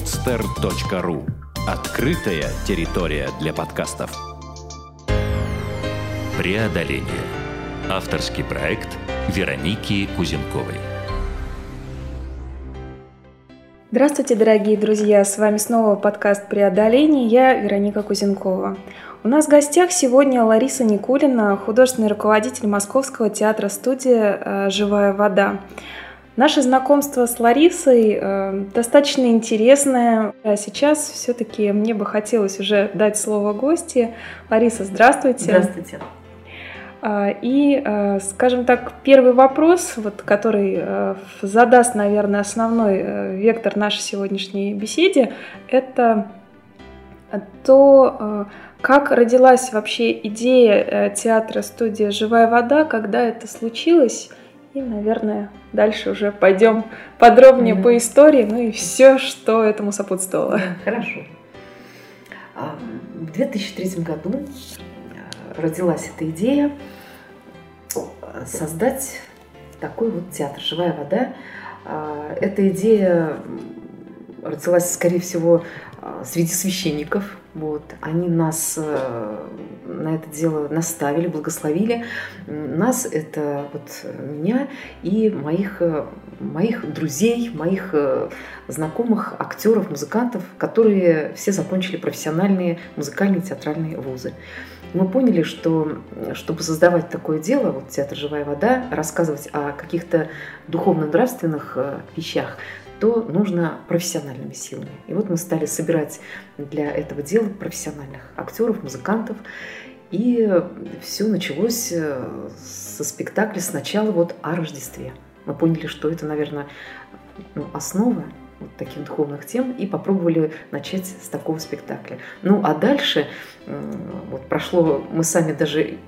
podster.ru Открытая территория для подкастов. Преодоление. Авторский проект Вероники Кузенковой. Здравствуйте, дорогие друзья! С вами снова подкаст «Преодоление». Я Вероника Кузенкова. У нас в гостях сегодня Лариса Никулина, художественный руководитель Московского театра-студия э, «Живая вода». Наше знакомство с Ларисой э, достаточно интересное. А сейчас все-таки мне бы хотелось уже дать слово гости. Лариса, здравствуйте. Здравствуйте. А, и, э, скажем так, первый вопрос, вот, который э, задаст, наверное, основной э, вектор нашей сегодняшней беседе, это то, как родилась вообще идея театра студия «Живая вода», когда это случилось, и, наверное, дальше уже пойдем подробнее mm-hmm. по истории, ну и все, что этому сопутствовало. Хорошо. А, в 2003 году э, родилась эта идея создать такой вот театр «Живая вода». А, эта идея родилась, скорее всего, а, среди священников. Вот. Они нас э, на это дело наставили, благословили. Нас, это вот меня и моих, э, моих друзей, моих э, знакомых актеров, музыкантов, которые все закончили профессиональные музыкальные театральные вузы. Мы поняли, что чтобы создавать такое дело, вот театр «Живая вода», рассказывать о каких-то духовно-нравственных вещах, то нужно профессиональными силами. И вот мы стали собирать для этого дела профессиональных актеров, музыкантов. И все началось э, со спектакля сначала вот о Рождестве. Мы поняли, что это, наверное, ну, основа вот таких духовных тем и попробовали начать с такого спектакля. Ну а дальше вот прошло, мы сами даже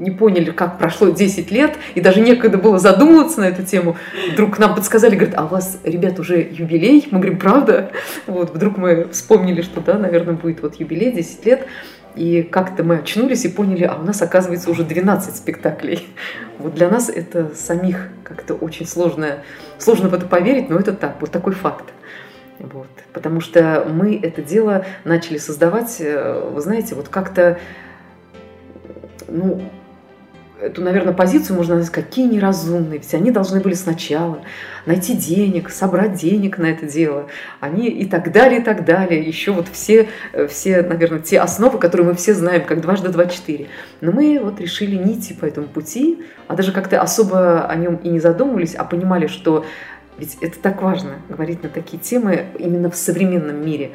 не поняли, как прошло 10 лет, и даже некогда было задумываться на эту тему. Вдруг нам подсказали, говорят, а у вас, ребят, уже юбилей? Мы говорим, правда? Вот, вдруг мы вспомнили, что да, наверное, будет вот юбилей, 10 лет. И как-то мы очнулись и поняли, а у нас, оказывается, уже 12 спектаклей. Вот для нас это самих как-то очень сложно, сложно в это поверить, но это так, вот такой факт. Вот. Потому что мы это дело начали создавать, э, вы знаете, вот как-то, ну, эту, наверное, позицию можно сказать, какие неразумные, ведь они должны были сначала найти денег, собрать денег на это дело, они и так далее, и так далее, еще вот все, э, все, наверное, те основы, которые мы все знаем, как дважды два четыре. Но мы вот решили не идти по этому пути, а даже как-то особо о нем и не задумывались, а понимали, что ведь это так важно, говорить на такие темы именно в современном мире,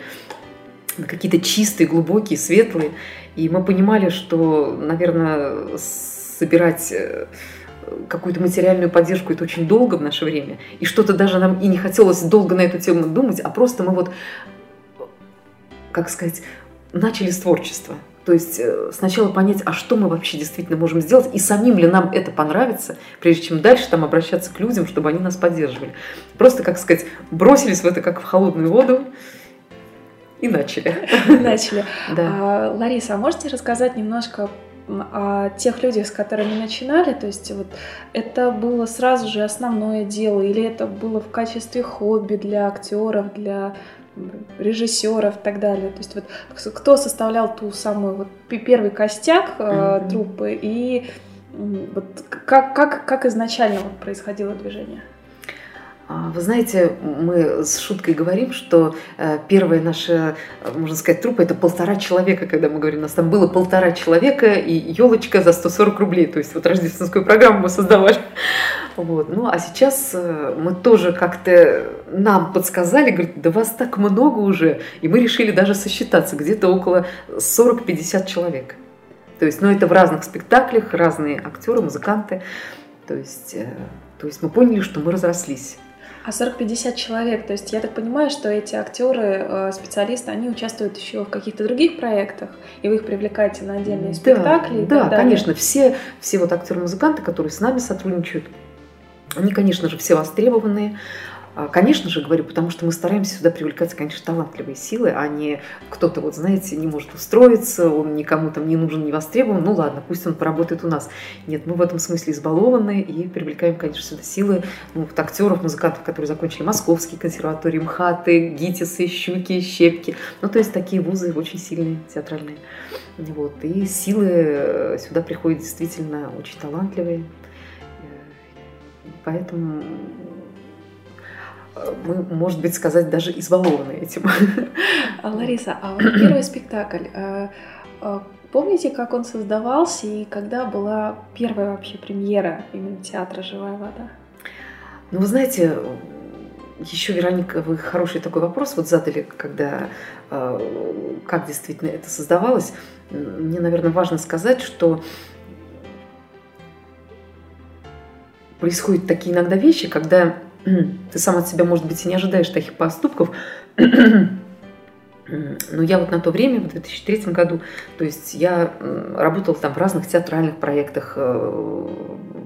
какие-то чистые, глубокие, светлые. И мы понимали, что, наверное, собирать э, какую-то материальную поддержку это очень долго в наше время. И что-то даже нам и не хотелось долго на эту тему думать, а просто мы вот, как сказать, начали с творчества. То есть э, сначала понять, а что мы вообще действительно можем сделать, и самим ли нам это понравится, прежде чем дальше там обращаться к людям, чтобы они нас поддерживали. Просто, как сказать, бросились в это как в холодную воду, и начали. Начали. Да. А, Лариса, а можете рассказать немножко о тех людях, с которыми начинали, то есть вот это было сразу же основное дело, или это было в качестве хобби для актеров, для режиссеров и так далее. То есть вот кто составлял ту самую вот первый костяк mm-hmm. труппы и вот как, как, как изначально вот происходило движение? А, вы знаете, мы с шуткой говорим, что э, первая наша, можно сказать, трупа это полтора человека, когда мы говорим, у нас там было полтора человека и елочка за 140 рублей, то есть вот рождественскую программу мы создавали. Вот. Ну, а сейчас э, мы тоже как-то нам подсказали, говорят, да вас так много уже, и мы решили даже сосчитаться, где-то около 40-50 человек. То есть, ну, это в разных спектаклях, разные актеры, музыканты. То есть, э, то есть мы поняли, что мы разрослись. А 40-50 человек, то есть я так понимаю, что эти актеры, э, специалисты, они участвуют еще в каких-то других проектах, и вы их привлекаете на отдельные спектакли? Да, да конечно, все, все вот актеры-музыканты, которые с нами сотрудничают, они, конечно же, все востребованные, конечно же, говорю, потому что мы стараемся сюда привлекать, конечно, талантливые силы, а не кто-то, вот знаете, не может устроиться, он никому там не нужен, не востребован, ну ладно, пусть он поработает у нас. Нет, мы в этом смысле избалованы и привлекаем, конечно, сюда силы ну, вот актеров, музыкантов, которые закончили Московский консерваторий, МХАТы, ГИТИСы, Щуки, Щепки. Ну, то есть такие вузы очень сильные, театральные. Вот. И силы э, сюда приходят действительно очень талантливые. Э, поэтому мы, может быть, сказать, даже избалованы этим. А, Лариса, а вот первый спектакль, э, э, помните, как он создавался и когда была первая вообще премьера именно театра «Живая вода»? Ну, вы знаете, еще, Вероника, вы хороший такой вопрос вот задали, когда как действительно это создавалось. Мне, наверное, важно сказать, что происходят такие иногда вещи, когда ты сам от себя, может быть, и не ожидаешь таких поступков, но я вот на то время, в 2003 году, то есть я работала там в разных театральных проектах. Э,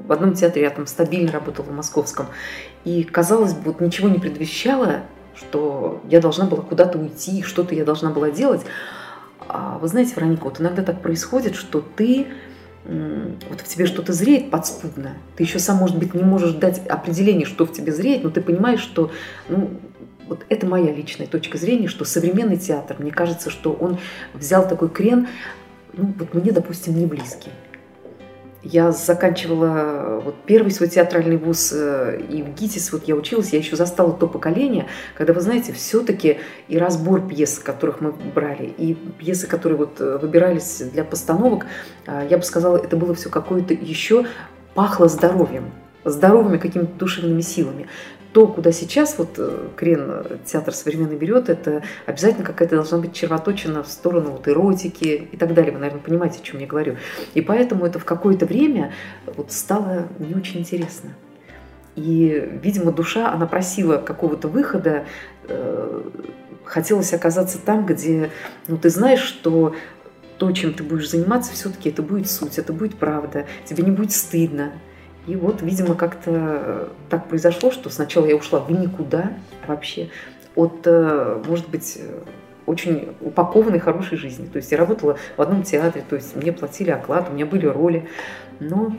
в одном театре я там стабильно работала в московском. И, казалось бы, вот ничего не предвещало, что я должна была куда-то уйти, что-то я должна была делать. А вы знаете, Вероника, вот иногда так происходит, что ты вот в тебе что-то зреет подспудно. Ты еще сам, может быть, не можешь дать определение, что в тебе зреет, но ты понимаешь, что ну, вот это моя личная точка зрения, что современный театр, мне кажется, что он взял такой крен, ну, вот мне, допустим, не близкий. Я заканчивала вот первый свой театральный вуз э, и в ГИТИС вот я училась, я еще застала то поколение, когда, вы знаете, все-таки и разбор пьес, которых мы брали, и пьесы, которые вот э, выбирались для постановок, я бы сказала, это было все какое-то еще пахло здоровьем здоровыми какими-то душевными силами то, куда сейчас вот э, Крен э, театр современный берет, это обязательно какая-то должна быть червоточина в сторону вот эротики и так далее. Вы, наверное, понимаете, о чем я говорю. И поэтому это в какое-то время вот стало не очень интересно. И, видимо, душа, она просила какого-то выхода, э, хотелось оказаться там, где, ну, ты знаешь, что то, чем ты будешь заниматься, все-таки это будет суть, это будет правда, тебе не будет стыдно, и вот, видимо, как-то э, так произошло, что сначала я ушла в никуда вообще от, э, может быть, очень упакованной хорошей жизни. То есть я работала в одном театре, то есть мне платили оклад, у меня были роли. Но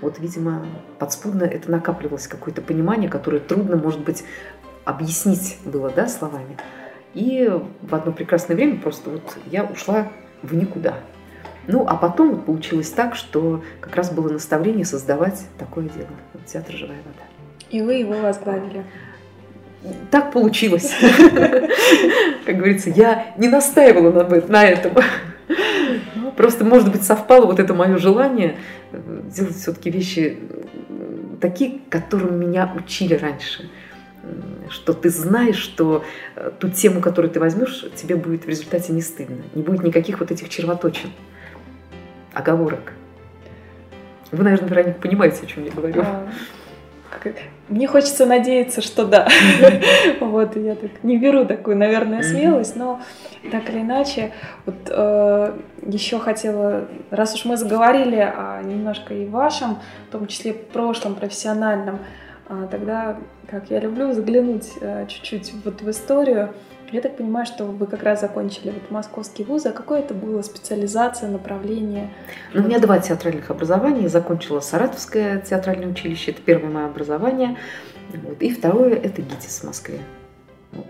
вот, видимо, подспудно это накапливалось какое-то понимание, которое трудно, может быть, объяснить было, да, словами. И в одно прекрасное время просто вот я ушла в никуда. Ну, а потом получилось так, что как раз было наставление создавать такое дело, театр «Живая вода». И вы его возглавили. Так получилось. Как говорится, я не настаивала на этом. Просто, может быть, совпало вот это мое желание э, делать все-таки вещи такие, которым меня учили раньше что ты знаешь, что э, ту тему, которую ты возьмешь, тебе будет в результате не стыдно. Не будет никаких вот этих червоточин оговорок. Вы, наверное, Вероника, понимаете, о чем я говорю. А, мне хочется надеяться, что да. Вот, я так не беру такую, наверное, смелость, но так или иначе, вот э, еще хотела, раз уж мы заговорили о немножко и вашем, в том числе прошлом профессиональном, э, тогда, как я люблю, заглянуть э, чуть-чуть вот в историю. Я так понимаю, что вы как раз закончили вот московский вуз, а какое это было специализация, направление? Ну, у меня два театральных образования. Я закончила Саратовское театральное училище, это первое мое образование. Вот. И второе – это ГИТИС в Москве. Вот.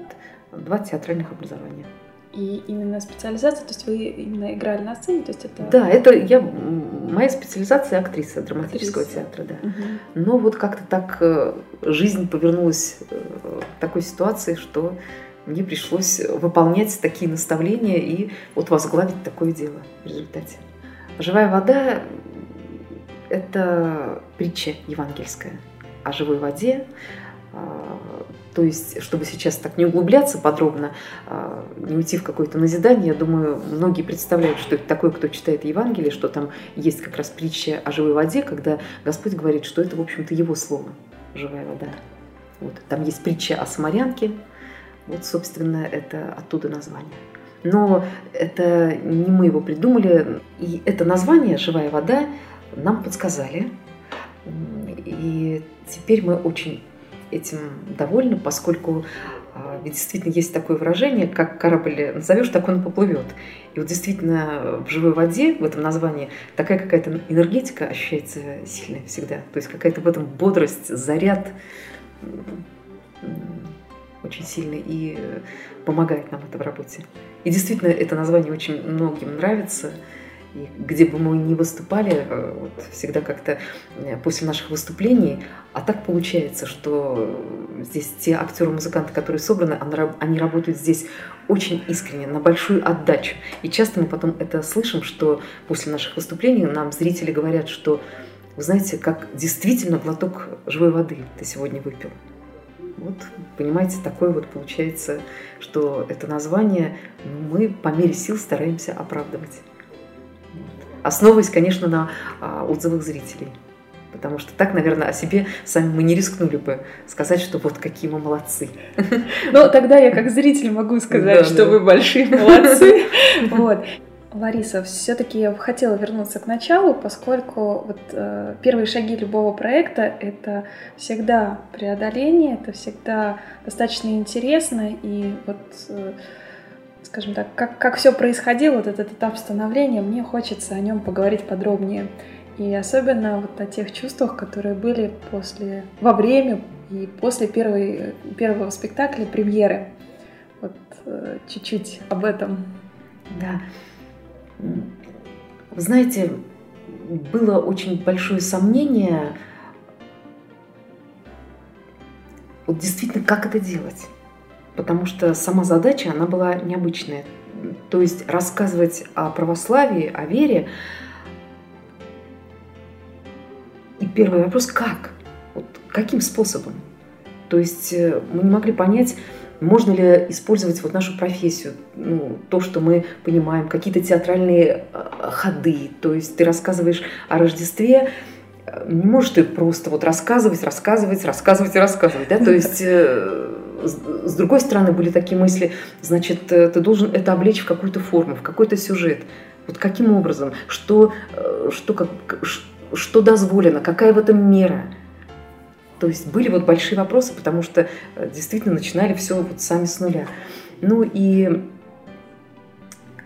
Два театральных образования. И именно специализация, то есть вы именно играли на сцене, то есть это... Да, это я, моя специализация актриса драматического актриса. театра, да. Угу. Но вот как-то так э, жизнь повернулась э, в такой ситуации, что мне пришлось выполнять такие наставления и вот возглавить такое дело в результате. Живая вода – это притча евангельская о живой воде, а, то есть, чтобы сейчас так не углубляться подробно, а, не уйти в какое-то назидание, я думаю, многие представляют, что это такое, кто читает Евангелие, что там есть как раз притча о живой воде, когда Господь говорит, что это, в общем-то, Его слово – живая вода. Вот. Там есть притча о самарянке, вот, собственно, это оттуда название. Но это не мы его придумали. И это название «Живая вода» нам подсказали. И теперь мы очень этим довольны, поскольку а, ведь действительно есть такое выражение, как корабль назовешь, так он поплывет. И вот действительно в живой воде, в этом названии, такая какая-то энергетика ощущается сильная всегда. То есть какая-то в этом бодрость, заряд очень сильный и помогает нам это в работе. И действительно, это название очень многим нравится. И где бы мы ни выступали, э, вот всегда как-то э, после наших выступлений, а так получается, что здесь те актеры-музыканты, которые собраны, они работают здесь очень искренне, на большую отдачу. И часто мы потом это слышим, что после наших выступлений нам зрители говорят, что вы знаете, как действительно глоток живой воды ты сегодня выпил. Вот, понимаете, такое вот получается, что это название мы по мере сил стараемся оправдывать. Основываясь, конечно, на а, отзывах зрителей. Потому что так, наверное, о себе сами мы не рискнули бы сказать, что вот какие мы молодцы. Ну, тогда я как зритель могу сказать, да, что да. вы большие молодцы. Вот. Лариса, все-таки я хотела вернуться к началу, поскольку вот, э, первые шаги любого проекта это всегда преодоление, это всегда достаточно интересно, и вот, э, скажем так, как, как все происходило, вот этот этап становления, мне хочется о нем поговорить подробнее. И особенно вот о тех чувствах, которые были после, во время и после первой, первого спектакля, премьеры. Вот э, чуть-чуть об этом. Да. Вы знаете, было очень большое сомнение, вот действительно, как это делать. Потому что сама задача, она была необычная. То есть рассказывать о православии, о вере. И первый вопрос, как? Вот каким способом? То есть э, мы не могли понять, можно ли использовать вот нашу профессию, ну, то, что мы понимаем, какие-то театральные э, ходы, то есть ты рассказываешь о Рождестве, э, не можешь ты просто вот рассказывать, рассказывать, рассказывать и рассказывать, да, то есть э, с другой стороны были такие мысли, значит, ты должен это облечь в какую-то форму, в какой-то сюжет, вот каким образом, что, что, как, что дозволено, какая в этом мера, то есть были вот большие вопросы, потому что э, действительно начинали все вот сами с нуля. Ну и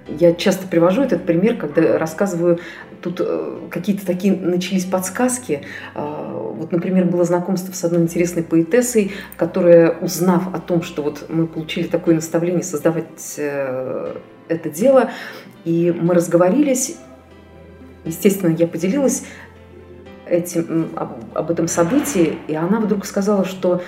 я часто привожу этот пример, когда рассказываю, тут э, какие-то такие начались подсказки. А, вот, например, было знакомство с одной интересной поэтессой, которая, узнав о том, что вот мы получили такое наставление создавать э, это дело, и мы разговорились, естественно, я поделилась этим, об, об этом событии, и она вдруг сказала, что,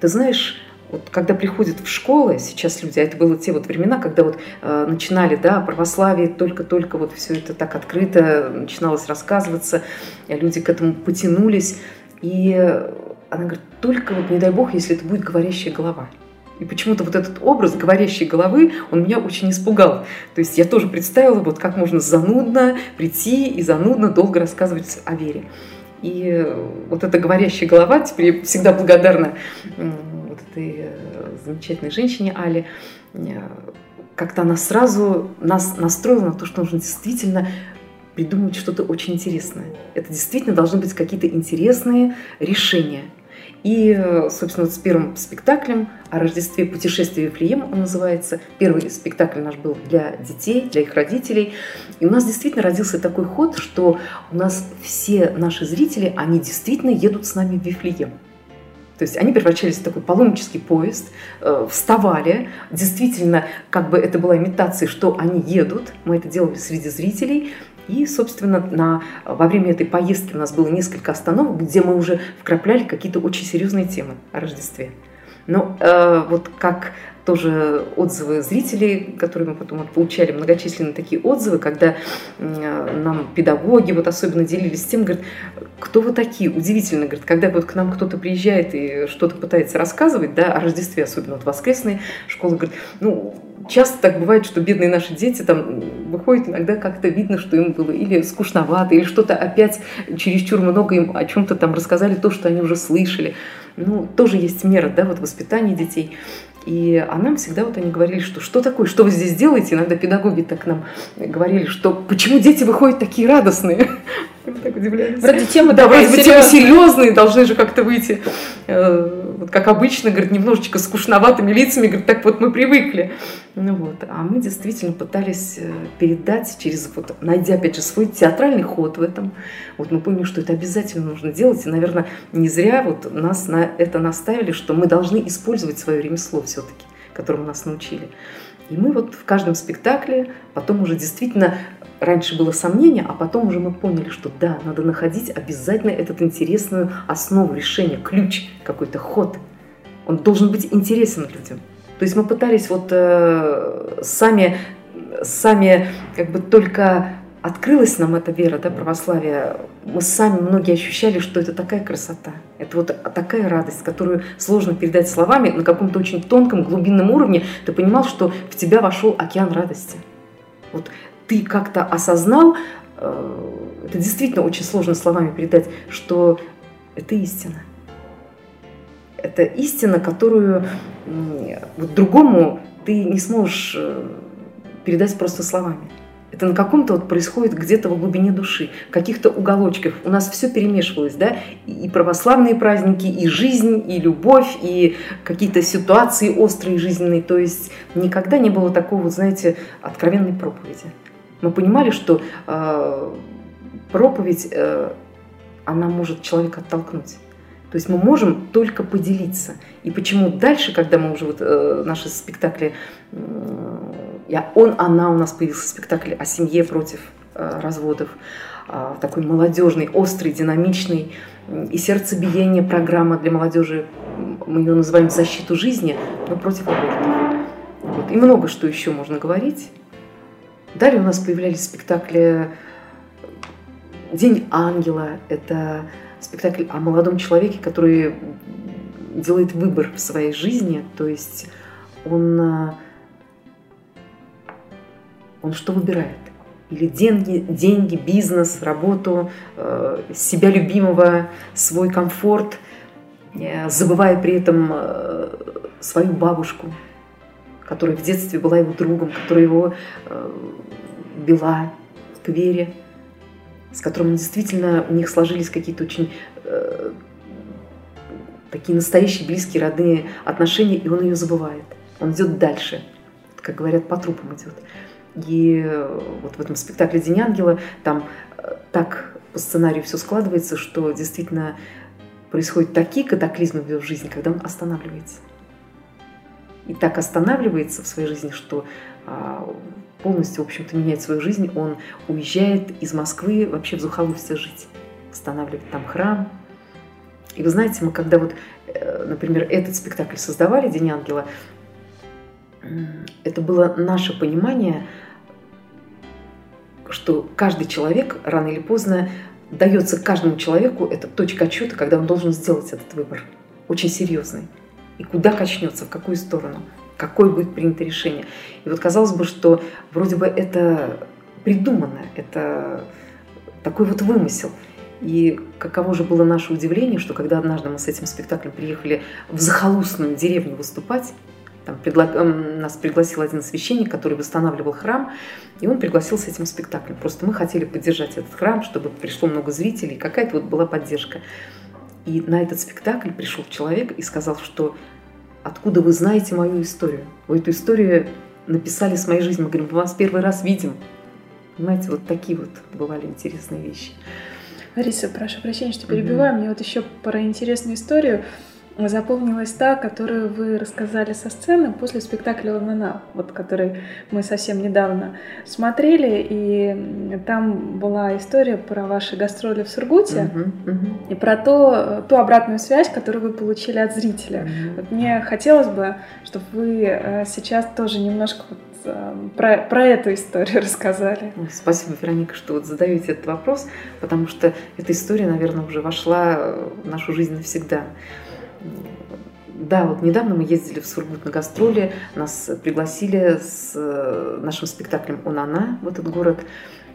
ты знаешь, вот когда приходят в школы сейчас люди, а это было те вот времена, когда вот э, начинали, да, православие, только-только вот все это так открыто начиналось рассказываться, люди к этому потянулись, и она говорит, только вот не дай бог, если это будет говорящая голова. И почему-то вот этот образ говорящей головы, он меня очень испугал. То есть я тоже представила, вот как можно занудно прийти и занудно долго рассказывать о вере. И вот эта говорящая голова, теперь я всегда благодарна вот этой э, замечательной женщине Али, э, как-то она сразу нас настроила на то, что нужно действительно придумать что-то очень интересное. Это действительно должны быть какие-то интересные решения – и, собственно, вот с первым спектаклем о Рождестве «Путешествие в Вифлеем» он называется. Первый спектакль наш был для детей, для их родителей. И у нас действительно родился такой ход, что у нас все наши зрители, они действительно едут с нами в Вифлеем. То есть они превращались в такой паломнический поезд, э, вставали, действительно, как бы это была имитация, что они едут, мы это делали среди зрителей, и, собственно, на, во время этой поездки у нас было несколько остановок, где мы уже вкрапляли какие-то очень серьезные темы о Рождестве. Но э, вот как тоже отзывы зрителей, которые мы потом получали, многочисленные такие отзывы, когда э, нам педагоги вот особенно делились тем, говорят, кто вы такие? Удивительно, говорят, когда вот к нам кто-то приезжает и что-то пытается рассказывать, да, о Рождестве, особенно вот воскресные школы, говорят, ну, часто так бывает, что бедные наши дети там выходят иногда как-то видно, что им было или скучновато, или что-то опять чересчур много им о чем-то там рассказали, то, что они уже слышали. Ну, тоже есть мера, да, вот воспитания детей. И а нам всегда вот они говорили, что что такое, что вы здесь делаете? Иногда педагоги так нам говорили, что почему дети выходят такие радостные? Мы так удивлялись. Вроде тема да, вроде бы темы серьезные, должны же как-то выйти э, вот как обычно, говорит, немножечко скучноватыми лицами, говорит, так вот мы привыкли. Ну вот, а мы действительно пытались э, передать через, вот, найдя опять же свой театральный ход в этом, вот мы поняли, что это обязательно нужно делать, и, наверное, не зря вот нас на это наставили, что мы должны использовать свое ремесло все-таки, которому нас научили. И мы вот в каждом спектакле потом уже действительно раньше было сомнение, а потом уже мы поняли, что да, надо находить обязательно этот интересную основу решения, ключ, какой-то ход. Он должен быть интересен людям. То есть мы пытались вот э, сами, сами как бы только открылась нам эта вера, да, православие, мы сами многие ощущали, что это такая красота, это вот такая радость, которую сложно передать словами на каком-то очень тонком, глубинном уровне. Ты понимал, что в тебя вошел океан радости. Вот ты как-то осознал, э, это действительно очень сложно словами передать, что это истина. Это истина, которую вот другому ты не сможешь э, передать просто словами. Это на каком-то вот происходит где-то в глубине души, в каких-то уголочках. У нас все перемешивалось, да, и православные праздники, и жизнь, и любовь, и какие-то ситуации острые жизненные. То есть никогда не было такого, знаете, откровенной проповеди. Мы понимали, что э, проповедь, э, она может человека оттолкнуть. То есть мы можем только поделиться. И почему дальше, когда мы уже вот э, наши спектакли, э, я, он, она у нас появился спектакль о семье против э, разводов, э, такой молодежный, острый, динамичный и сердцебиение программа для молодежи, мы ее называем «Защиту жизни», но против абортов. Вот. И много что еще можно говорить. Далее у нас появлялись спектакли «День ангела», это спектакль о молодом человеке, который делает выбор в своей жизни, то есть он, э, он что выбирает? Или деньги, деньги, бизнес, работу, э, себя любимого, свой комфорт, э, забывая при этом свою бабушку, которая в детстве была его другом, которая его била в Твере с которым действительно у них сложились какие-то очень э, такие настоящие близкие, родные отношения, и он ее забывает. Он идет дальше, как говорят, по трупам идет. И э, вот в этом спектакле «День ангела» там э, так по сценарию все складывается, что действительно происходят такие катаклизмы в его жизни, когда он останавливается. И так останавливается в своей жизни, что а, полностью, в общем-то, меняет свою жизнь. Он уезжает из Москвы вообще в Зухаловце жить, восстанавливает там храм. И вы знаете, мы когда вот, э, например, этот спектакль создавали, «День ангела», это было наше понимание, что каждый человек рано или поздно дается каждому человеку эта точка отчета, когда он должен сделать этот выбор. Очень серьезный. И куда качнется, в какую сторону какое будет принято решение. И вот казалось бы, что вроде бы это придумано, это такой вот вымысел. И каково же было наше удивление, что когда однажды мы с этим спектаклем приехали в захолустную деревню выступать, там предла... Эм, нас пригласил один священник, который восстанавливал храм, и он пригласил с этим спектаклем. Просто мы хотели поддержать этот храм, чтобы пришло много зрителей, какая-то вот была поддержка. И на этот спектакль пришел человек и сказал, что откуда вы знаете мою историю? Вы эту историю написали с моей жизни. Мы говорим, мы вас первый раз видим. Понимаете, вот такие вот бывали интересные вещи. Лариса, прошу прощения, что перебиваю. Угу. Мне вот еще про интересную историю запомнилась та, которую вы рассказали со сцены после спектакля «Ланана», вот который мы совсем недавно смотрели, и там была история про ваши гастроли в Сургуте uh-huh, uh-huh. и про то, ту обратную связь, которую вы получили от зрителя. Uh-huh. Вот мне хотелось бы, чтобы вы э, сейчас тоже немножко вот э, про, про эту историю рассказали. Спасибо, Вероника, что вот задаете этот вопрос, потому что эта история, наверное, уже вошла в нашу жизнь навсегда. Да, вот недавно мы ездили в Сургут на гастроли, нас пригласили с э, нашим спектаклем «Унана» в этот город.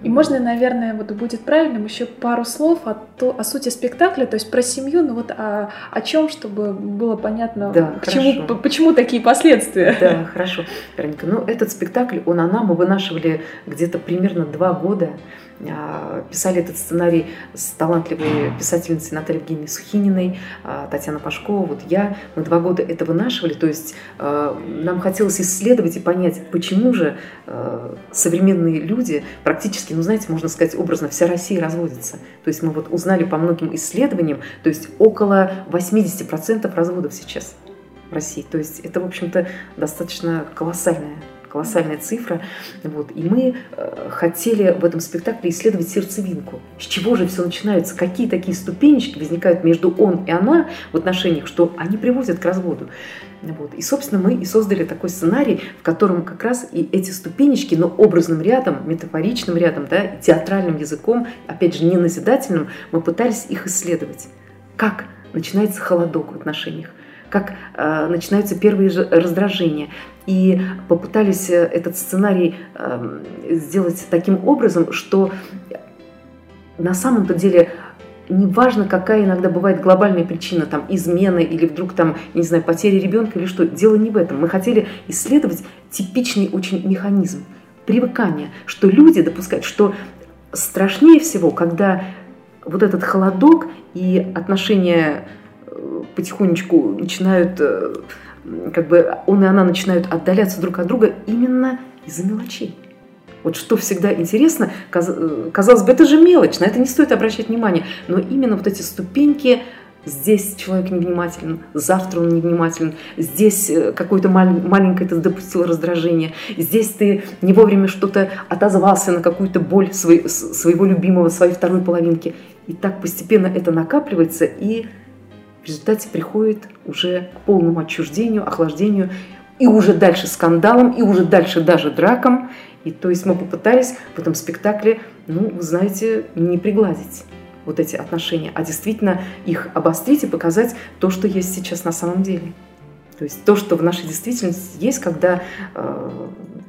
И можно, наверное, вот будет правильным еще пару слов о, то, о сути спектакля, то есть про семью, ну вот о, о чем, чтобы было понятно, да, к чему, почему такие последствия. Да, хорошо, Вероника. Ну, этот спектакль «Он, она» мы вынашивали где-то примерно два года. А, писали этот сценарий с талантливой писательницей Натальей Евгеньевной Сухининой, а, Татьяна Пашкова, вот я. Мы два года это вынашивали, то есть а, нам хотелось исследовать и понять, почему же современные люди практически, ну знаете, можно сказать образно, вся Россия разводится. То есть мы вот узнали по многим исследованиям, то есть около 80% разводов сейчас в России. То есть это, в общем-то, достаточно колоссальная колоссальная цифра. Вот. И мы э, хотели в этом спектакле исследовать сердцевинку. С чего же все начинается? Какие такие ступенечки возникают между он и она в отношениях, что они приводят к разводу. Вот. И, собственно, мы и создали такой сценарий, в котором как раз и эти ступенечки, но образным рядом, метафоричным рядом, да, театральным языком, опять же, не назидательным, мы пытались их исследовать. Как начинается холодок в отношениях, как э, начинаются первые раздражения, и попытались э, этот сценарий эм, сделать таким образом, что на самом-то деле неважно, какая иногда бывает глобальная причина, там, измены или вдруг там, не знаю, потери ребенка или что, дело не в этом. Мы хотели исследовать типичный очень механизм привыкания, что люди допускают, что страшнее всего, когда вот этот холодок и отношения э, потихонечку начинают э, как бы он и она начинают отдаляться друг от друга именно из-за мелочей. Вот что всегда интересно, казалось бы, это же мелочь, на это не стоит обращать внимание, но именно вот эти ступеньки, здесь человек невнимателен, завтра он невнимателен, здесь э, какое-то маленькое ты допустил раздражение, здесь ты не вовремя что-то отозвался на какую-то боль своего любимого, своей второй половинки. И так постепенно это накапливается, и в результате приходит уже к полному отчуждению, охлаждению, и уже дальше скандалом, и уже дальше даже дракам. И то есть мы попытались в этом спектакле, ну, вы знаете, не пригладить вот эти отношения, а действительно их обострить и показать то, что есть сейчас на самом деле. То есть то, что в нашей действительности есть, когда э,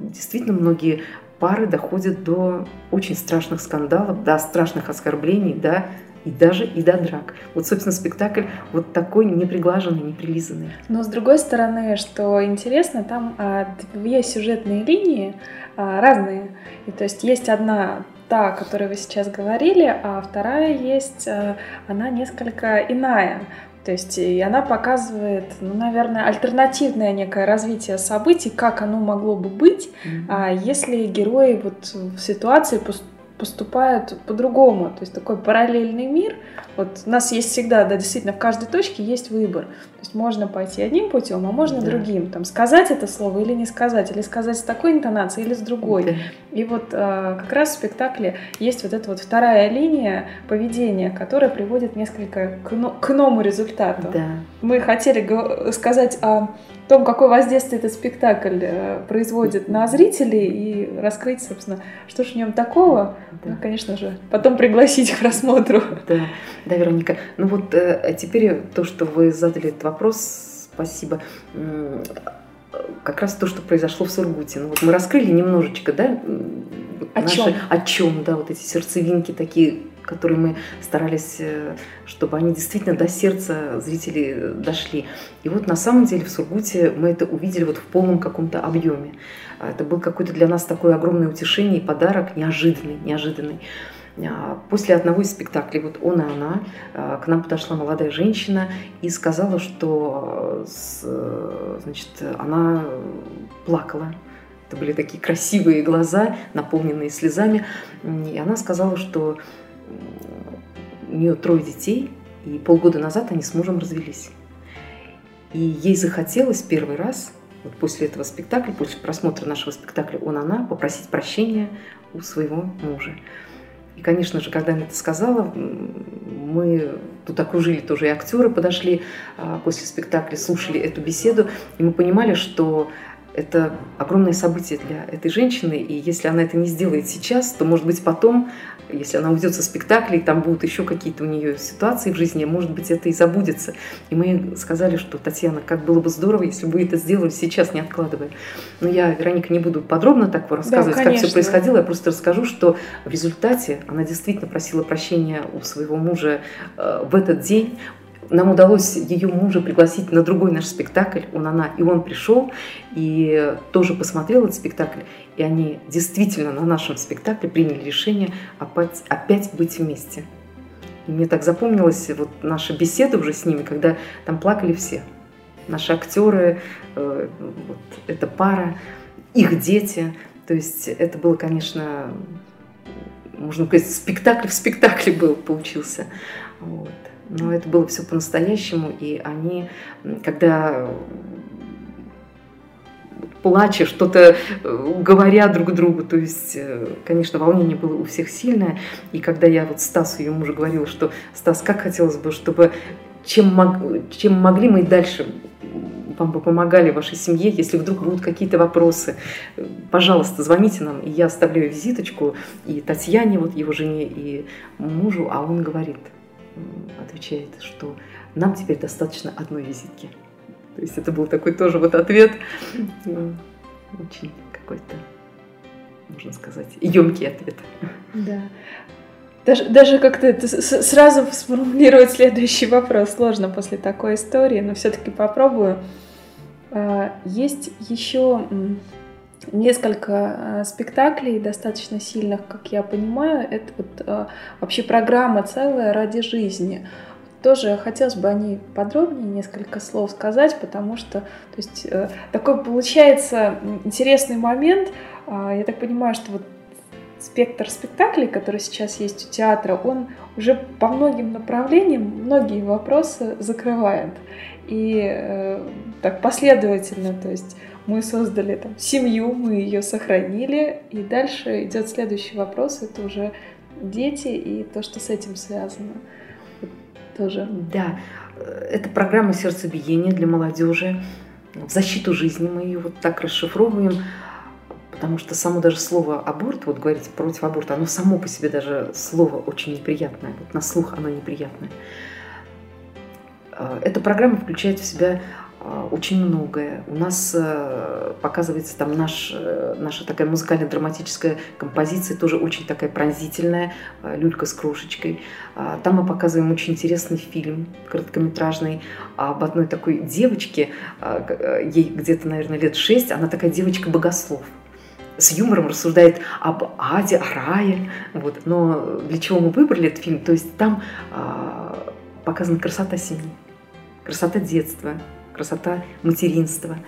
действительно многие пары доходят до очень страшных скандалов, до страшных оскорблений, до и даже и до драк. Вот, собственно, спектакль вот такой неприглаженный, неприлизанный. Но с другой стороны, что интересно, там а, две сюжетные линии а, разные. И то есть есть одна та, о которой вы сейчас говорили, а вторая есть, а, она несколько иная. То есть и она показывает, ну, наверное, альтернативное некое развитие событий, как оно могло бы быть, mm-hmm. если герои вот в ситуации поступают по-другому. То есть такой параллельный мир. Вот у нас есть всегда, да, действительно, в каждой точке есть выбор. То есть можно пойти одним путем, а можно да. другим. Там сказать это слово или не сказать, или сказать с такой интонацией или с другой. Да. И вот э, как раз в спектакле есть вот эта вот вторая линия поведения, которая приводит несколько к, к иному результату. Да. Мы хотели сказать о том, какое воздействие этот спектакль э, производит на зрителей и раскрыть, собственно, что же в нем такого, да. ну, конечно же, потом пригласить к просмотру. Да, да, Вероника. Ну вот э, теперь то, что вы задали этот вопрос, спасибо как раз то, что произошло в Сургуте. Ну, вот мы раскрыли немножечко, да, о наши, чем? О чем, да, вот эти сердцевинки такие, которые мы старались, э, чтобы они действительно до сердца зрителей дошли. И вот на самом деле в Сургуте мы это увидели вот в полном каком-то объеме. Это был какой-то для нас такое огромное утешение и подарок, неожиданный, неожиданный. А, после одного из спектаклей, вот он и она, а, к нам подошла молодая женщина и сказала, что значит, она плакала. Это были такие красивые глаза, наполненные слезами. И она сказала, что у нее трое детей, и полгода назад они с мужем развелись. И ей захотелось первый раз, вот после этого спектакля, после просмотра нашего спектакля «Он-она», попросить прощения у своего мужа. И, конечно же, когда она это сказала, мы тут окружили тоже и актеры подошли а, после спектакля, слушали эту беседу, и мы понимали, что это огромное событие для этой женщины, и если она это не сделает сейчас, то, может быть, потом если она уйдет со спектакля, и там будут еще какие-то у нее ситуации в жизни, может быть, это и забудется. И мы сказали, что, Татьяна, как было бы здорово, если бы вы это сделали сейчас, не откладывая. Но я, Вероника, не буду подробно так рассказывать, да, как все происходило. Я просто расскажу, что в результате она действительно просила прощения у своего мужа э, в этот день нам удалось ее мужа пригласить на другой наш спектакль, он, она, и он пришел, и тоже посмотрел этот спектакль, и они действительно на нашем спектакле приняли решение опять, опять быть вместе. И мне так запомнилась вот наша беседа уже с ними, когда там плакали все. Наши актеры, э, вот эта пара, их дети. То есть это было, конечно, можно сказать, спектакль в спектакле был, получился. Вот. Но это было все по-настоящему, и они, когда плача, что-то э, говоря друг другу. То есть, э, конечно, волнение было у всех сильное. И когда я вот Стасу, ее мужу, говорила, что Стас, как хотелось бы, чтобы чем, мог, чем могли мы дальше вам бы помогали вашей семье, если вдруг будут какие-то вопросы, пожалуйста, звоните нам, и я оставляю визиточку и Татьяне, вот его жене, и мужу, а он говорит, отвечает, что нам теперь достаточно одной визитки. То есть это был такой тоже вот ответ, ну, очень какой-то, можно сказать, емкий ответ. Да. Даже, даже как-то сразу сформулировать следующий вопрос сложно после такой истории, но все-таки попробую. А, есть еще несколько а, спектаклей достаточно сильных, как я понимаю. Это вот а, вообще программа целая ради жизни. Тоже хотелось бы о ней подробнее несколько слов сказать, потому что то есть, э, такой получается интересный момент. А, я так понимаю, что вот спектр спектаклей, который сейчас есть у театра, он уже по многим направлениям многие вопросы закрывает. И э, так последовательно, то есть мы создали там семью, мы ее сохранили, и дальше идет следующий вопрос, это уже дети и то, что с этим связано тоже. Да, это программа сердцебиения для молодежи. В защиту жизни мы ее вот так расшифровываем, потому что само даже слово аборт, вот говорить против аборта, оно само по себе даже слово очень неприятное, вот на слух оно неприятное. Э, эта программа включает в себя очень многое. У нас э, показывается там наш, э, наша такая музыкально-драматическая композиция, тоже очень такая пронзительная, э, «Люлька с крошечкой». А, там мы показываем очень интересный фильм, короткометражный, об одной такой девочке, а, ей где-то, наверное, лет шесть, она такая девочка-богослов с юмором рассуждает об аде, о рае. Вот. Но для чего мы выбрали этот фильм? То есть там показана красота семьи, красота детства, красота материнства.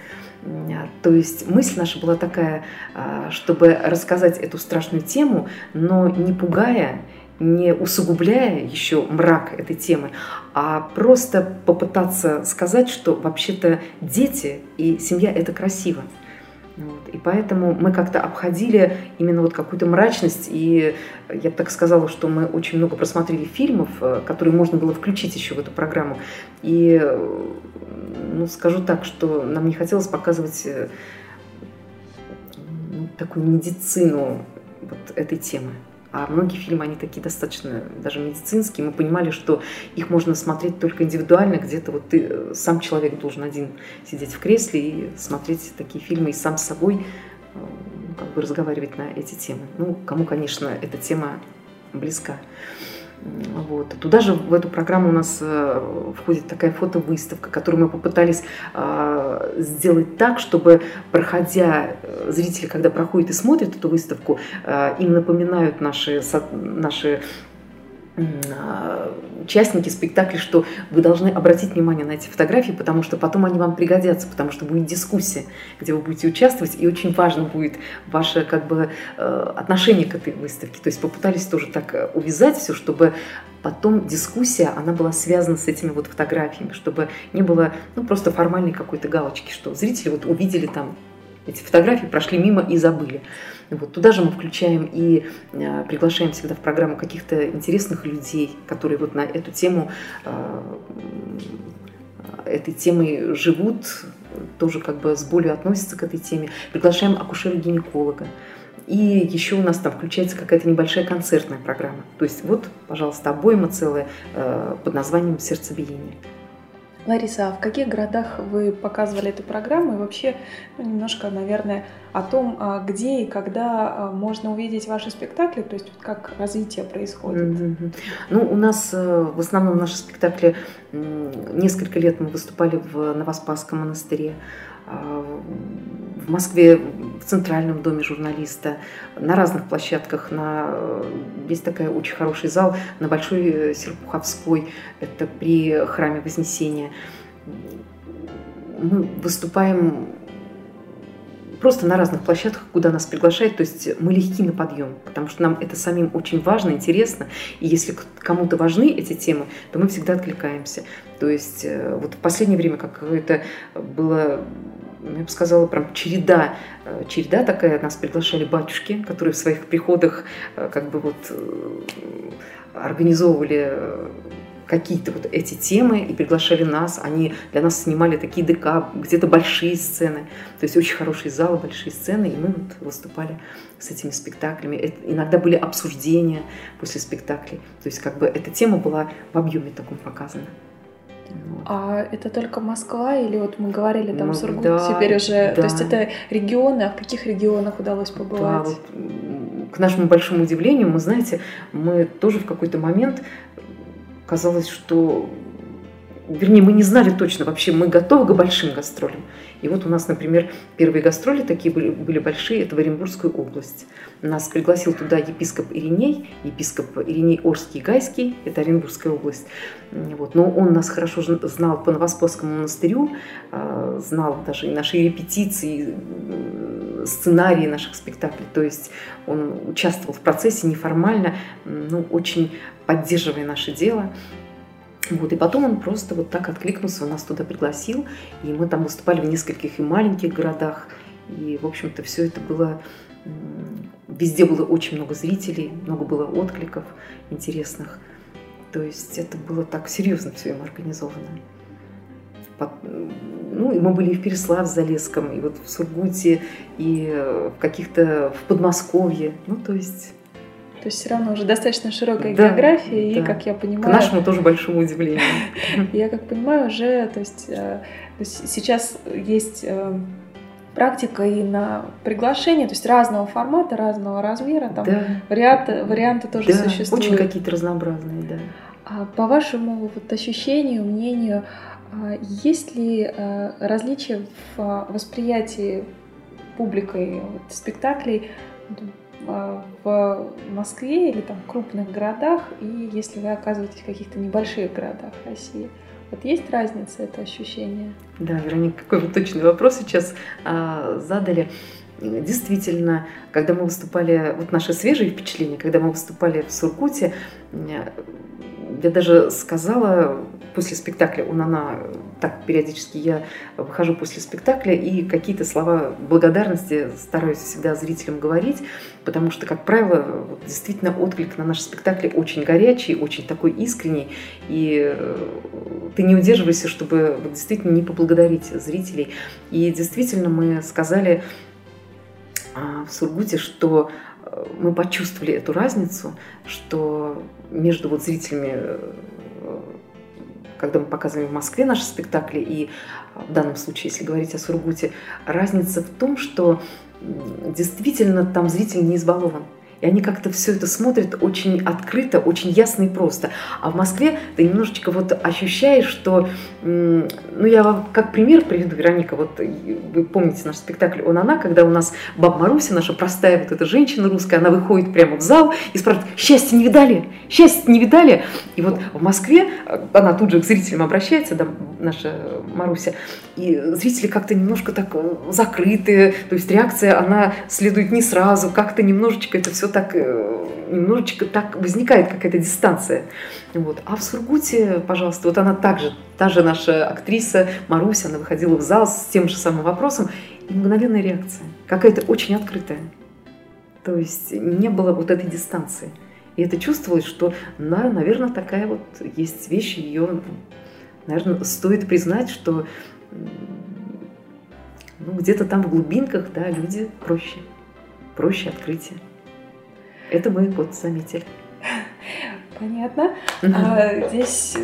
То есть мысль наша была такая, а, чтобы рассказать эту страшную тему, но не пугая, не усугубляя еще мрак этой темы, а просто попытаться сказать, что вообще-то дети и семья – это красиво. Вот. И поэтому мы как-то обходили именно вот какую-то мрачность, и я бы так сказала, что мы очень много просмотрели фильмов, э, которые можно было включить еще в эту программу. И ну, скажу так, что нам не хотелось показывать э, ну, такую медицину вот этой темы. А многие фильмы, они такие достаточно даже медицинские. Мы понимали, что их можно смотреть только индивидуально. Где-то вот ты, э, сам человек должен один сидеть в кресле и смотреть такие фильмы и сам с собой э, ну, как бы разговаривать на эти темы. Ну, кому, конечно, эта тема близка. Вот. Туда же в эту программу у нас э, входит такая фотовыставка, которую мы попытались э, сделать так, чтобы, проходя, э, зрители, когда проходят и смотрят эту выставку, им напоминают наши, наши а, участники спектакля, что вы должны обратить внимание на эти фотографии, потому что потом они вам пригодятся, потому что будет дискуссия, где вы будете участвовать, и очень важно будет ваше как бы э, отношение к этой выставке. То есть попытались тоже так э, увязать все, чтобы потом дискуссия, она была связана с этими вот фотографиями, чтобы не было ну, просто формальной какой-то галочки, что зрители вот увидели там эти фотографии, прошли мимо и забыли. Вот туда же мы включаем и э, приглашаем всегда в программу каких-то интересных людей, которые вот на эту тему, э, этой темой живут, тоже как бы с болью относятся к этой теме. Приглашаем акушера-гинеколога. И еще у нас там включается какая-то небольшая концертная программа. То есть вот, пожалуйста, обойма целая э, под названием «Сердцебиение». Лариса, а в каких городах вы показывали эту программу? И вообще ну, немножко, наверное, о том, а, где и когда а, можно увидеть ваши спектакли, то есть как развитие происходит? Ну, у нас э, в основном наши спектакли несколько лет мы выступали в Новоспасском монастыре, в Москве в Центральном доме журналиста, на разных площадках. На... Есть такой очень хороший зал на Большой Серпуховской, это при Храме Вознесения. Мы выступаем просто на разных площадках, куда нас приглашают. То есть мы легки на подъем, потому что нам это самим очень важно, интересно. И если кому-то важны эти темы, то мы всегда откликаемся. То есть э, вот в последнее время как это было ну, я бы сказала, прям череда, э, череда такая, нас приглашали батюшки, которые в своих приходах э, как бы вот организовывали какие-то вот эти темы и приглашали нас. Они для нас снимали такие ДК, где-то большие сцены. То есть очень хорошие залы, большие сцены. И мы вот выступали с этими спектаклями. Это, иногда были обсуждения после спектаклей. То есть как бы эта тема была в объеме таком показана. Вот. А это только Москва или вот мы говорили там ну, Сургут да, теперь уже, да. то есть это регионы, а в каких регионах удалось побывать? Да, вот, к нашему большому удивлению, мы знаете, мы тоже в какой-то момент казалось, что... Вернее, мы не знали точно вообще, мы готовы к большим гастролям. И вот у нас, например, первые гастроли такие были, были большие, это в Оренбургскую область. Нас пригласил туда епископ Ириней, епископ Ириней Орский Гайский, это Оренбургская область. Вот. Но он нас хорошо знал по Новоспосскому монастырю, а, знал даже и наши репетиции, сценарии наших спектаклей. То есть он участвовал в процессе неформально, ну, очень поддерживая наше дело. Вот, и потом он просто вот так откликнулся, он нас туда пригласил, и мы там выступали в нескольких и маленьких городах, и, в общем-то, все это было... Везде было очень много зрителей, много было откликов интересных. То есть это было так серьезно все им организовано. Ну, и мы были и в Переслав-Залесском, и вот в Сургуте, и в каких-то в Подмосковье. Ну, то есть то есть все равно уже достаточно широкая да, география, да. и, как я понимаю... К нашему тоже большому удивлению. Я как понимаю, уже то есть, э, то есть сейчас есть э, практика и на приглашение, то есть разного формата, разного размера, там да. варианты, варианты тоже да, существуют. очень какие-то разнообразные, да. А по вашему вот ощущению, мнению, а есть ли э, различия в восприятии публикой вот, спектаклей в Москве или там крупных городах, и если вы оказываетесь в каких-то небольших городах России. Вот есть разница, это ощущение? Да, Вероника, какой вы точный вопрос сейчас а, задали. Действительно, когда мы выступали, вот наши свежие впечатления, когда мы выступали в Сургуте, я даже сказала после спектакля у Нана, так периодически я выхожу после спектакля и какие-то слова благодарности стараюсь всегда зрителям говорить, потому что, как правило, действительно отклик на наши спектакли очень горячий, очень такой искренний, и э, ты не удерживаешься, чтобы действительно не поблагодарить зрителей. И действительно мы сказали а, в Сургуте, что мы почувствовали эту разницу, что между вот зрителями, э, когда мы показываем в Москве наши спектакли, и в данном случае, если говорить о Сургуте, разница в том, что действительно там зритель не избалован. И они как-то все это смотрят очень открыто, очень ясно и просто. А в Москве ты немножечко вот ощущаешь, что, ну я как пример приведу, Вероника, вот вы помните наш спектакль «Он, она», когда у нас баба Маруся, наша простая вот эта женщина русская, она выходит прямо в зал и спрашивает, счастье не видали? Счастье не видали? И вот в Москве, она тут же к зрителям обращается, да, наша Маруся, и зрители как-то немножко так э, закрытые, то есть реакция, она следует не сразу, как-то немножечко это все так, э, немножечко так возникает какая-то дистанция. Вот. А в Сургуте, пожалуйста, вот она также, та же наша актриса Маруся, она выходила в зал с тем же самым вопросом, и мгновенная реакция, какая-то очень открытая. То есть не было вот этой дистанции. И это чувствовалось, что, да, наверное, такая вот есть вещь, ее, наверное, стоит признать, что ну, где-то там в глубинках, да, люди проще, проще открытие. Это мы вот заметили. Понятно. А, здесь,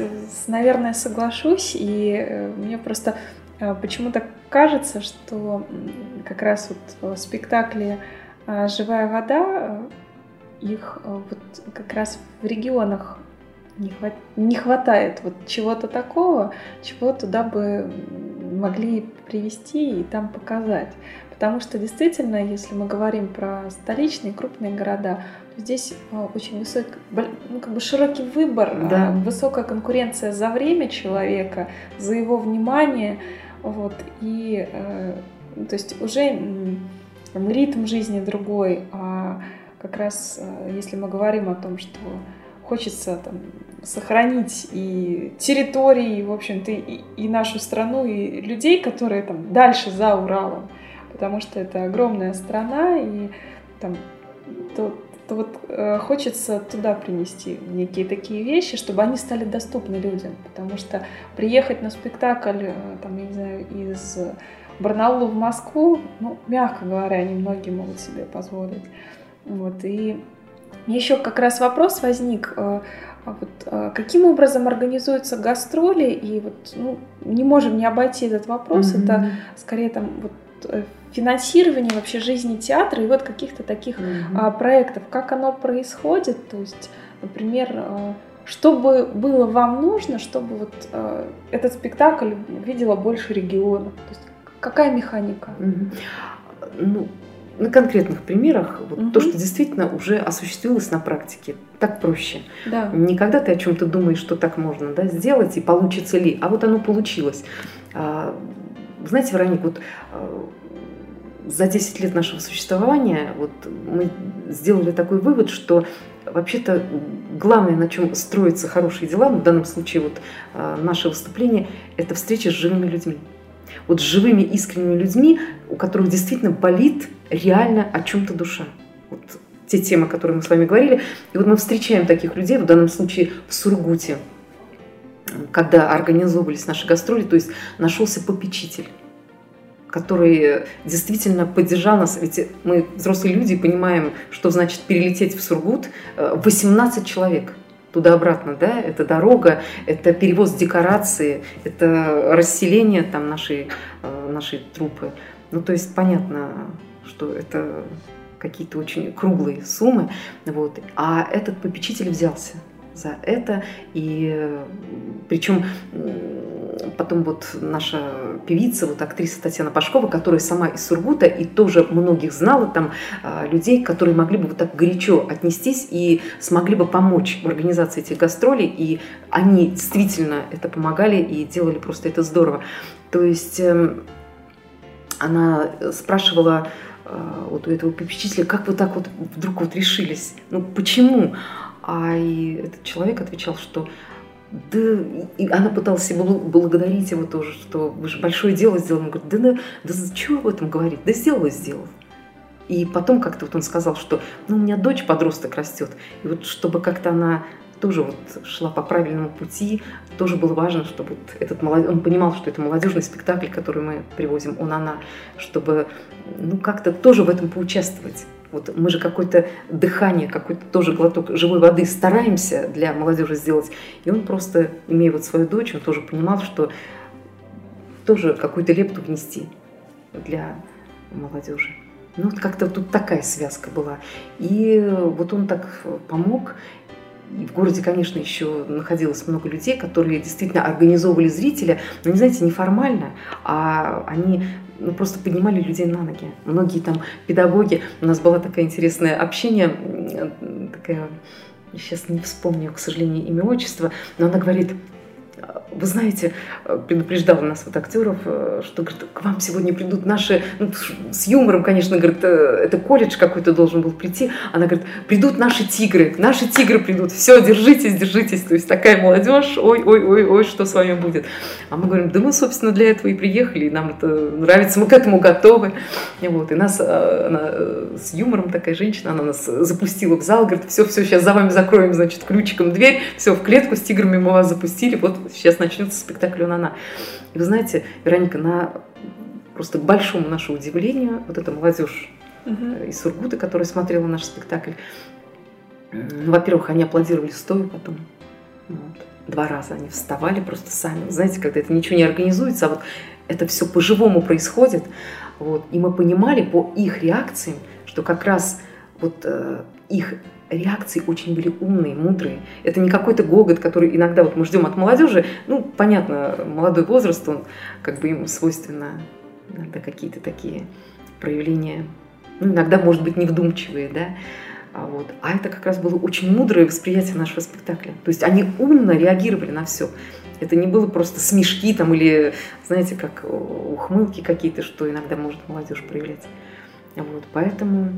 наверное, соглашусь, и мне просто почему-то кажется, что как раз вот в спектакле «Живая вода» их вот как раз в регионах не, хват... не хватает вот чего-то такого, чего туда бы могли привести и там показать. Потому что действительно, если мы говорим про столичные крупные города, то здесь а, очень высокий, ну, как бы широкий выбор, а, да. высокая конкуренция за время человека, за его внимание. Вот, и э, то есть уже там, ритм жизни другой, а как раз э, если мы говорим о том, что хочется там, сохранить и территории, и, в общем-то, и, и нашу страну, и людей, которые там дальше за Уралом, потому что это огромная страна, и там то, то вот э, хочется туда принести некие такие вещи, чтобы они стали доступны людям, потому что приехать на спектакль, э, там, я не знаю, из Барнаула в Москву, ну, мягко говоря, немногие могут себе позволить. Вот, и еще как раз вопрос возник, э, а вот, э, каким образом организуются гастроли, и вот ну, не можем не обойти этот вопрос, mm-hmm. это скорее там вот, э, финансирование вообще жизни театра и вот каких-то таких mm-hmm. проектов, как оно происходит, то есть, например, а, что бы было вам нужно, чтобы вот а, этот спектакль видела больше регионов, то есть какая механика? Mm-hmm. Ну, на конкретных примерах вот угу. то, что действительно уже осуществилось на практике, так проще. Да. Не когда ты о чем-то думаешь, что так можно да, сделать и получится ли, а вот оно получилось. А, знаете, Вероника, вот за 10 лет нашего существования вот мы сделали такой вывод, что вообще-то главное, на чем строятся хорошие дела, ну, в данном случае вот а, наше выступление, это встреча с живыми людьми вот с живыми искренними людьми, у которых действительно болит реально о чем-то душа. Вот те темы, о которых мы с вами говорили. И вот мы встречаем таких людей, в данном случае в Сургуте, когда организовывались наши гастроли, то есть нашелся попечитель который действительно поддержал нас. Ведь мы, взрослые люди, понимаем, что значит перелететь в Сургут 18 человек – туда-обратно, да, это дорога, это перевоз декорации, это расселение там нашей, э, нашей трупы. Ну, то есть понятно, что это какие-то очень круглые суммы, вот. А этот попечитель взялся за это, и причем потом вот наша певица, вот актриса Татьяна Пашкова, которая сама из Сургута и тоже многих знала там а, людей, которые могли бы вот так горячо отнестись и смогли бы помочь в организации этих гастролей, и они действительно это помогали и делали просто это здорово. То есть эм, она спрашивала а, вот у этого попечителя, как вы так вот вдруг вот решились, ну почему? А и этот человек отвечал, что да, и она пыталась его благодарить его тоже, что вы же большое дело сделали. Он говорит, да, да, да чего об этом говорить? Да сделал и сделал. И потом как-то вот он сказал, что ну, у меня дочь подросток растет, и вот чтобы как-то она тоже вот шла по правильному пути, тоже было важно, чтобы вот этот молодежь, он понимал, что это молодежный спектакль, который мы привозим, он, она, чтобы ну как-то тоже в этом поучаствовать. Вот мы же какое-то дыхание, какой-то тоже глоток живой воды стараемся для молодежи сделать. И он просто, имея вот свою дочь, он тоже понимал, что тоже какую-то лепту внести для молодежи. Ну, вот как-то тут такая связка была. И вот он так помог. И в городе, конечно, еще находилось много людей, которые действительно организовывали зрителя, но, не знаете, неформально, а они ну, просто поднимали людей на ноги. Многие там педагоги, у нас было такое интересное общение, такая, сейчас не вспомню, к сожалению, имя, отчество, но она говорит, вы знаете, э, предупреждала нас вот актеров, э, что говорит, к вам сегодня придут наши, ну, с юмором, конечно, говорит, э, это колледж какой-то должен был прийти. Она говорит, придут наши тигры, наши тигры придут, все, держитесь, держитесь. То есть такая молодежь, ой, ой, ой, ой, что с вами будет. А мы говорим, да мы, собственно, для этого и приехали, и нам это нравится, мы к этому готовы. И вот, и нас, она с юмором такая женщина, она нас запустила в зал, говорит, все, все, сейчас за вами закроем, значит, ключиком дверь, все, в клетку с тиграми мы вас запустили, вот сейчас начнется спектакль «Унана». И вы знаете, Вероника, на просто к большому нашему удивлению, вот эта молодежь угу. из Сургута, которая смотрела наш спектакль, Ну, во-первых, они аплодировали стоя потом. Вот. Два раза они вставали просто сами. Знаете, когда это ничего не организуется, а вот это все по-живому происходит. Вот. И мы понимали по их реакциям, что как раз вот э, их реакции очень были умные, мудрые. Это не какой-то гогот, который иногда вот мы ждем от молодежи. Ну, понятно, молодой возраст, он как бы ему свойственно иногда какие-то такие проявления, ну, иногда, может быть, невдумчивые, да, а, вот. а это как раз было очень мудрое восприятие нашего спектакля. То есть они умно реагировали на все. Это не было просто смешки там или, знаете, как ухмылки какие-то, что иногда может молодежь проявлять. Вот, поэтому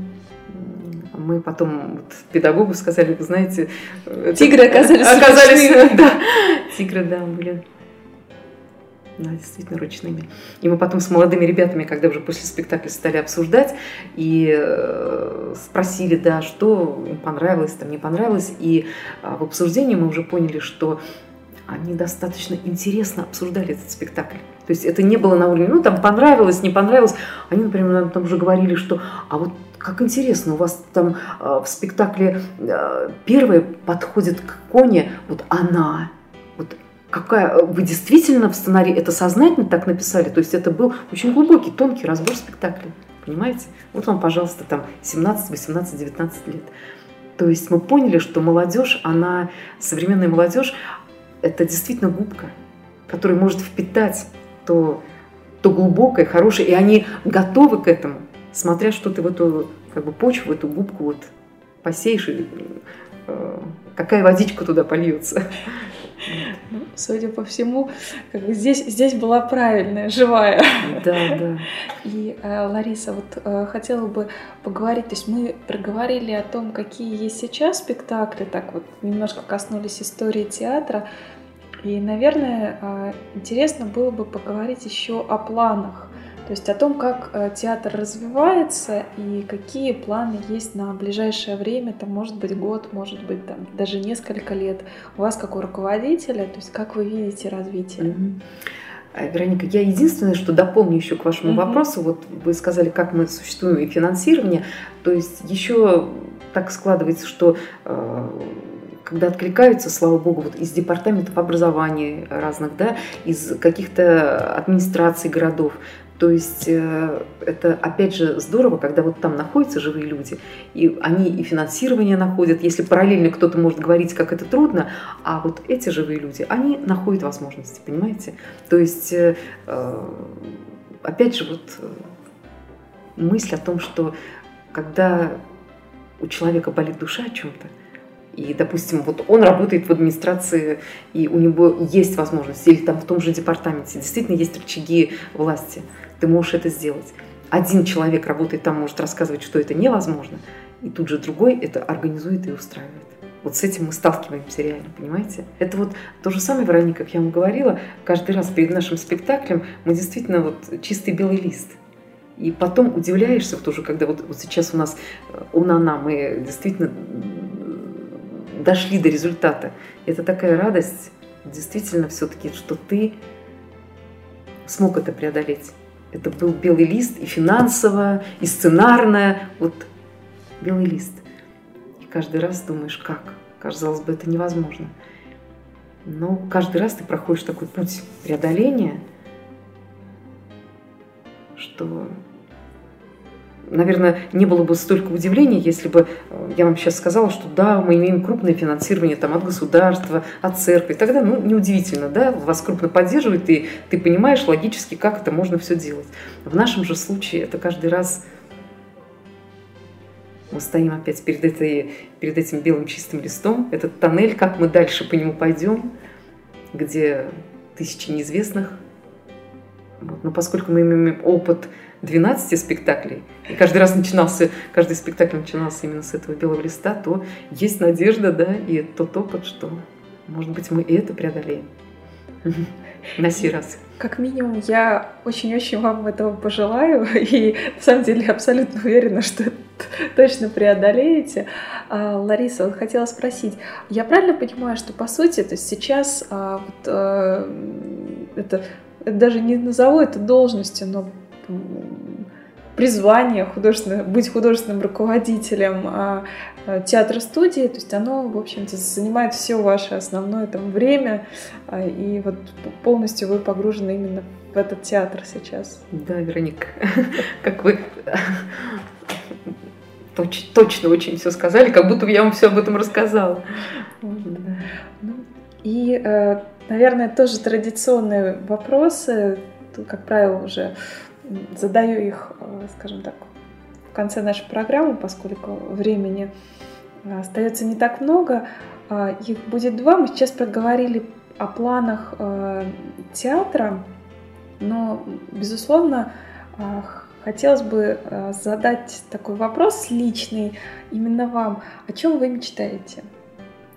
мы потом вот, педагогу сказали, вы знаете... Тигры оказались Оказались, да. Тигры, да, были да, действительно ручными. И мы потом с молодыми ребятами, когда уже после спектакля стали обсуждать, и э, спросили, да, что им понравилось, там не понравилось. И э, в обсуждении мы уже поняли, что они достаточно интересно обсуждали этот спектакль. То есть это не было на уровне, ну, там понравилось, не понравилось. Они, например, там уже говорили, что, а вот как интересно, у вас там э, в спектакле э, первая подходит к Коне, вот она, вот какая вы действительно в сценарии это сознательно так написали, то есть это был очень глубокий, тонкий разбор спектакля, понимаете? Вот вам, пожалуйста, там 17, 18, 19 лет. То есть мы поняли, что молодежь, она, современная молодежь, это действительно губка, которая может впитать то, то глубокое, хорошее, и они готовы к этому, смотря что ты в эту как бы почву, в эту губку вот посеешь, и, э, какая водичка туда польется. Ну, судя по всему, как бы здесь, здесь была правильная, живая. Да, да. И, э, Лариса, вот э, хотела бы поговорить, то есть мы проговорили о том, какие есть сейчас спектакли, так вот немножко коснулись истории театра, и, наверное, э, интересно было бы поговорить еще о планах то есть о том, как э, театр развивается и какие планы есть на ближайшее время, там может быть год, может быть там даже несколько лет. У вас как у руководителя, то есть как вы видите развитие? Mm-hmm. Вероника, я единственное, что дополню еще к вашему mm-hmm. вопросу, вот вы сказали, как мы существуем и финансирование, то есть еще так складывается, что э, когда откликаются, слава богу, вот из департаментов образования разных, да, из каких-то администраций городов, то есть э, это, опять же, здорово, когда вот там находятся живые люди, и они и финансирование находят, если параллельно кто-то может говорить, как это трудно, а вот эти живые люди, они находят возможности, понимаете? То есть, э, э, опять же, вот мысль о том, что когда у человека болит душа о чем-то, и, допустим, вот он работает в администрации, и у него есть возможность, или там в том же департаменте, действительно есть рычаги власти, ты можешь это сделать. Один человек работает там, может рассказывать, что это невозможно, и тут же другой это организует и устраивает. Вот с этим мы сталкиваемся реально, понимаете? Это вот то же самое, Вероника, как я вам говорила, каждый раз перед нашим спектаклем мы действительно вот чистый белый лист. И потом удивляешься тоже, когда вот, вот сейчас у нас э, у Нана мы действительно дошли до результата. Это такая радость, действительно все-таки, что ты смог это преодолеть. Это был белый лист и финансово, и сценарно. Вот белый лист. И каждый раз думаешь, как? Казалось бы, это невозможно. Но каждый раз ты проходишь такой путь преодоления, что наверное, не было бы столько удивления, если бы э, я вам сейчас сказала, что да, мы имеем крупное финансирование там, от государства, от церкви. Тогда, ну, неудивительно, да, вас крупно поддерживают, и ты понимаешь логически, как это можно все делать. В нашем же случае это каждый раз мы стоим опять перед, этой, перед этим белым чистым листом, этот тоннель, как мы дальше по нему пойдем, где тысячи неизвестных. Вот. Но поскольку мы имеем опыт 12 спектаклей, и каждый раз начинался, каждый спектакль начинался именно с этого белого листа, то есть надежда, да, и тот опыт, что, может быть, мы и это преодолеем на сей раз. Как минимум, я очень-очень вам этого пожелаю, и на самом деле абсолютно уверена, что это точно преодолеете. А, Лариса, вот хотела спросить, я правильно понимаю, что по сути, то есть сейчас а, вот, это, это даже не назову это должностью, но призвание художественно, быть художественным руководителем а, а, театра-студии, то есть оно, в общем-то, занимает все ваше основное там время, а, и вот полностью вы погружены именно в этот театр сейчас. Да, Вероника, как вы точ, точно очень все сказали, как будто я вам все об этом рассказала. Ну, и, э, наверное, тоже традиционные вопросы, как правило, уже задаю их, э, скажем так, в конце нашей программы, поскольку времени э, остается не так много. А, их будет два. Мы сейчас проговорили о планах театра, но, безусловно, Хотелось бы э, задать такой вопрос личный именно вам. О чем вы мечтаете?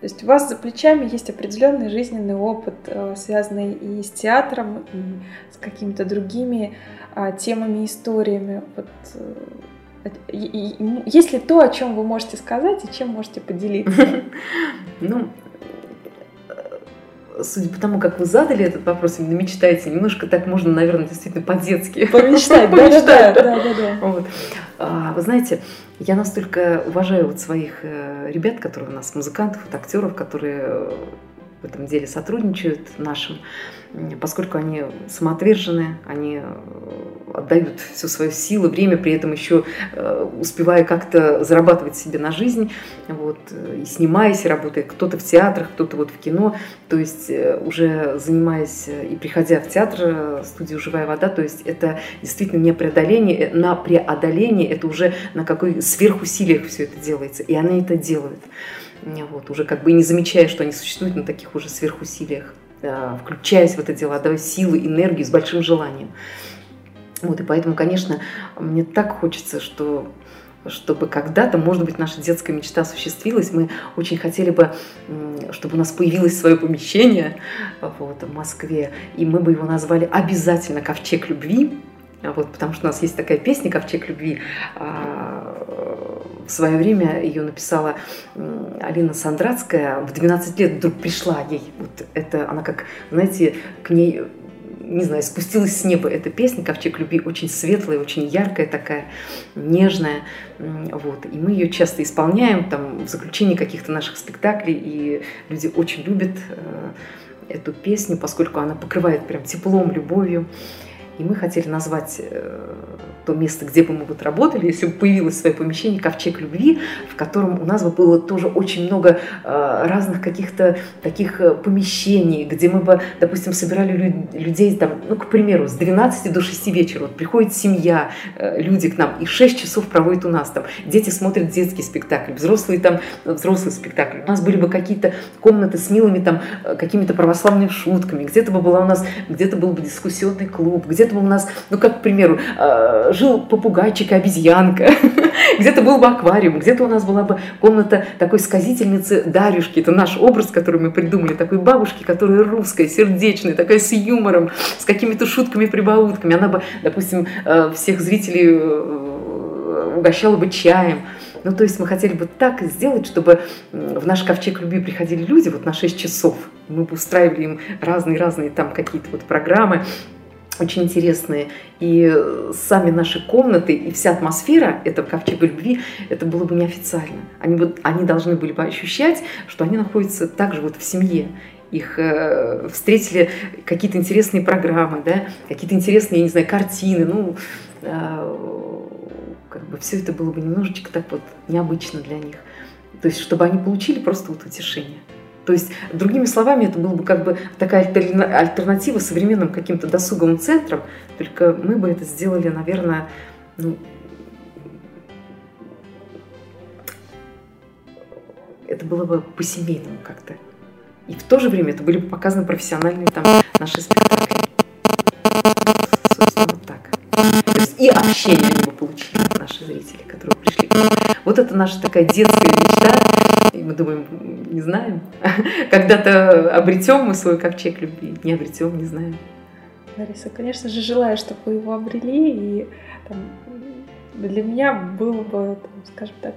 То есть у вас за плечами есть определенный жизненный опыт, э, связанный и с театром, и с какими-то другими а, темами, историями. Вот, э, есть ли то, о чем вы можете сказать и чем можете поделиться? Ну, судя по тому, как вы задали этот вопрос, именно мечтаете, немножко так можно, наверное, действительно по-детски. Помечтать, да, да, да. А, вы знаете, я настолько уважаю вот своих э, ребят, которые у нас, музыкантов, актеров, которые в этом деле сотрудничают нашим, поскольку они самоотвержены, они э, отдают всю свою силу, время, при этом еще э, успевая как-то зарабатывать себе на жизнь, вот, и снимаясь, и работая кто-то в театрах, кто-то вот в кино, то есть э, уже занимаясь и приходя в театр, студию «Живая вода», то есть это действительно не преодоление, на преодоление, это уже на какой сверхусилиях все это делается, и они это делают вот, уже как бы не замечая, что они существуют на таких уже сверхусилиях, включаясь в это дело, отдавая силы, энергию с большим желанием. Вот, и поэтому, конечно, мне так хочется, что чтобы когда-то, может быть, наша детская мечта осуществилась. Мы очень хотели бы, чтобы у нас появилось свое помещение вот, в Москве, и мы бы его назвали обязательно «Ковчег любви», вот, потому что у нас есть такая песня «Ковчег любви». В свое время ее написала Алина Сандратская. В 12 лет вдруг пришла ей. Вот это она как, знаете, к ней не знаю, спустилась с неба эта песня «Ковчег любви», очень светлая, очень яркая такая, нежная, вот, и мы ее часто исполняем, там, в заключении каких-то наших спектаклей, и люди очень любят э, эту песню, поскольку она покрывает прям теплом, любовью, и мы хотели назвать э, то место, где бы мы вот работали, если бы появилось свое помещение «Ковчег любви», в котором у нас бы было тоже очень много э, разных каких-то таких э, помещений, где мы бы, допустим, собирали людей, там, ну, к примеру, с 12 до 6 вечера. Вот приходит семья, люди к нам, и 6 часов проводят у нас там. Дети смотрят детский спектакль, взрослые там, взрослый спектакль. У нас были бы какие-то комнаты с милыми там какими-то православными шутками, где-то бы была у нас, где-то был бы дискуссионный клуб, где где-то у нас, ну как, к примеру, э, жил попугайчик и обезьянка, где-то был бы аквариум, где-то у нас была бы комната такой сказительницы Дарюшки, это наш образ, который мы придумали, такой бабушки, которая русская, сердечная, такая с юмором, с какими-то шутками, прибаутками. Она бы, допустим, э, всех зрителей э, угощала бы чаем. Ну, то есть мы хотели бы так сделать, чтобы в наш ковчег любви приходили люди вот на 6 часов. Мы бы устраивали им разные-разные там какие-то вот программы, очень интересные. И сами наши комнаты и вся атмосфера этого ковчега любви, это было бы неофициально. Они, бы, они должны были бы ощущать, что они находятся также вот в семье. Их э, встретили какие-то интересные программы, да, какие-то интересные, я не знаю, картины. Ну, э, как бы все это было бы немножечко так вот необычно для них. То есть, чтобы они получили просто вот утешение. То есть, другими словами, это была бы как бы такая альтернатива современным каким-то досуговым центрам, только мы бы это сделали, наверное, ну, это было бы по-семейному как-то. И в то же время это были бы показаны профессиональные там наши спектакли. Собственно, вот так. То есть и общение бы получили наши зрители, которые пришли. Вот это наша такая детская мечта. И мы думаем, не знаем. Когда-то обретем мы свой ковчег любви, не обретем, не знаем. Лариса, конечно же, желаю, чтобы вы его обрели, и там, для меня было бы, там, скажем так,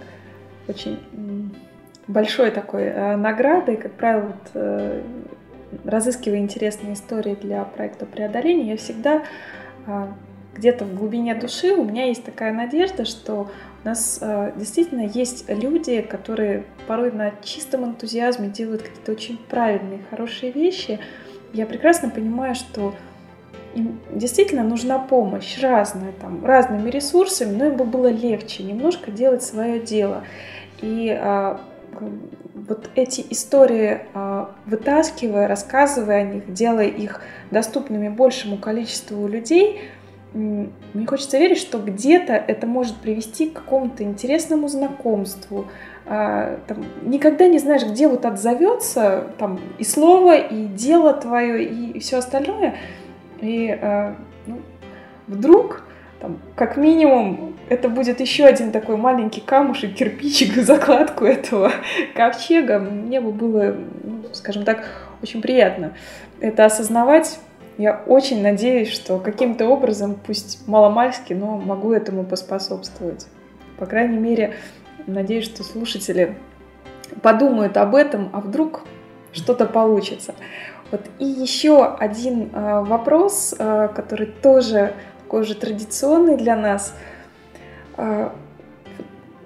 очень большой такой э, наградой, как правило, вот, э, разыскивая интересные истории для проекта преодоления, я всегда э, где-то в глубине души у меня есть такая надежда, что у нас э, действительно есть люди, которые порой на чистом энтузиазме делают какие-то очень правильные, хорошие вещи. Я прекрасно понимаю, что им действительно нужна помощь разная, там, разными ресурсами, но им бы было легче немножко делать свое дело. И а, вот эти истории а, вытаскивая, рассказывая о них, делая их доступными большему количеству людей, мне хочется верить, что где-то это может привести к какому-то интересному знакомству. А, там, никогда не знаешь, где вот отзовется там, и слово, и дело твое, и все остальное. И а, ну, вдруг, там, как минимум, это будет еще один такой маленький камушек, кирпичик, закладку этого ковчега. Мне бы было, ну, скажем так, очень приятно это осознавать я очень надеюсь, что каким-то образом, пусть маломальски, но могу этому поспособствовать. По крайней мере, надеюсь, что слушатели подумают об этом, а вдруг что-то получится. Вот. И еще один э, вопрос, э, который тоже такой же традиционный для нас. Э,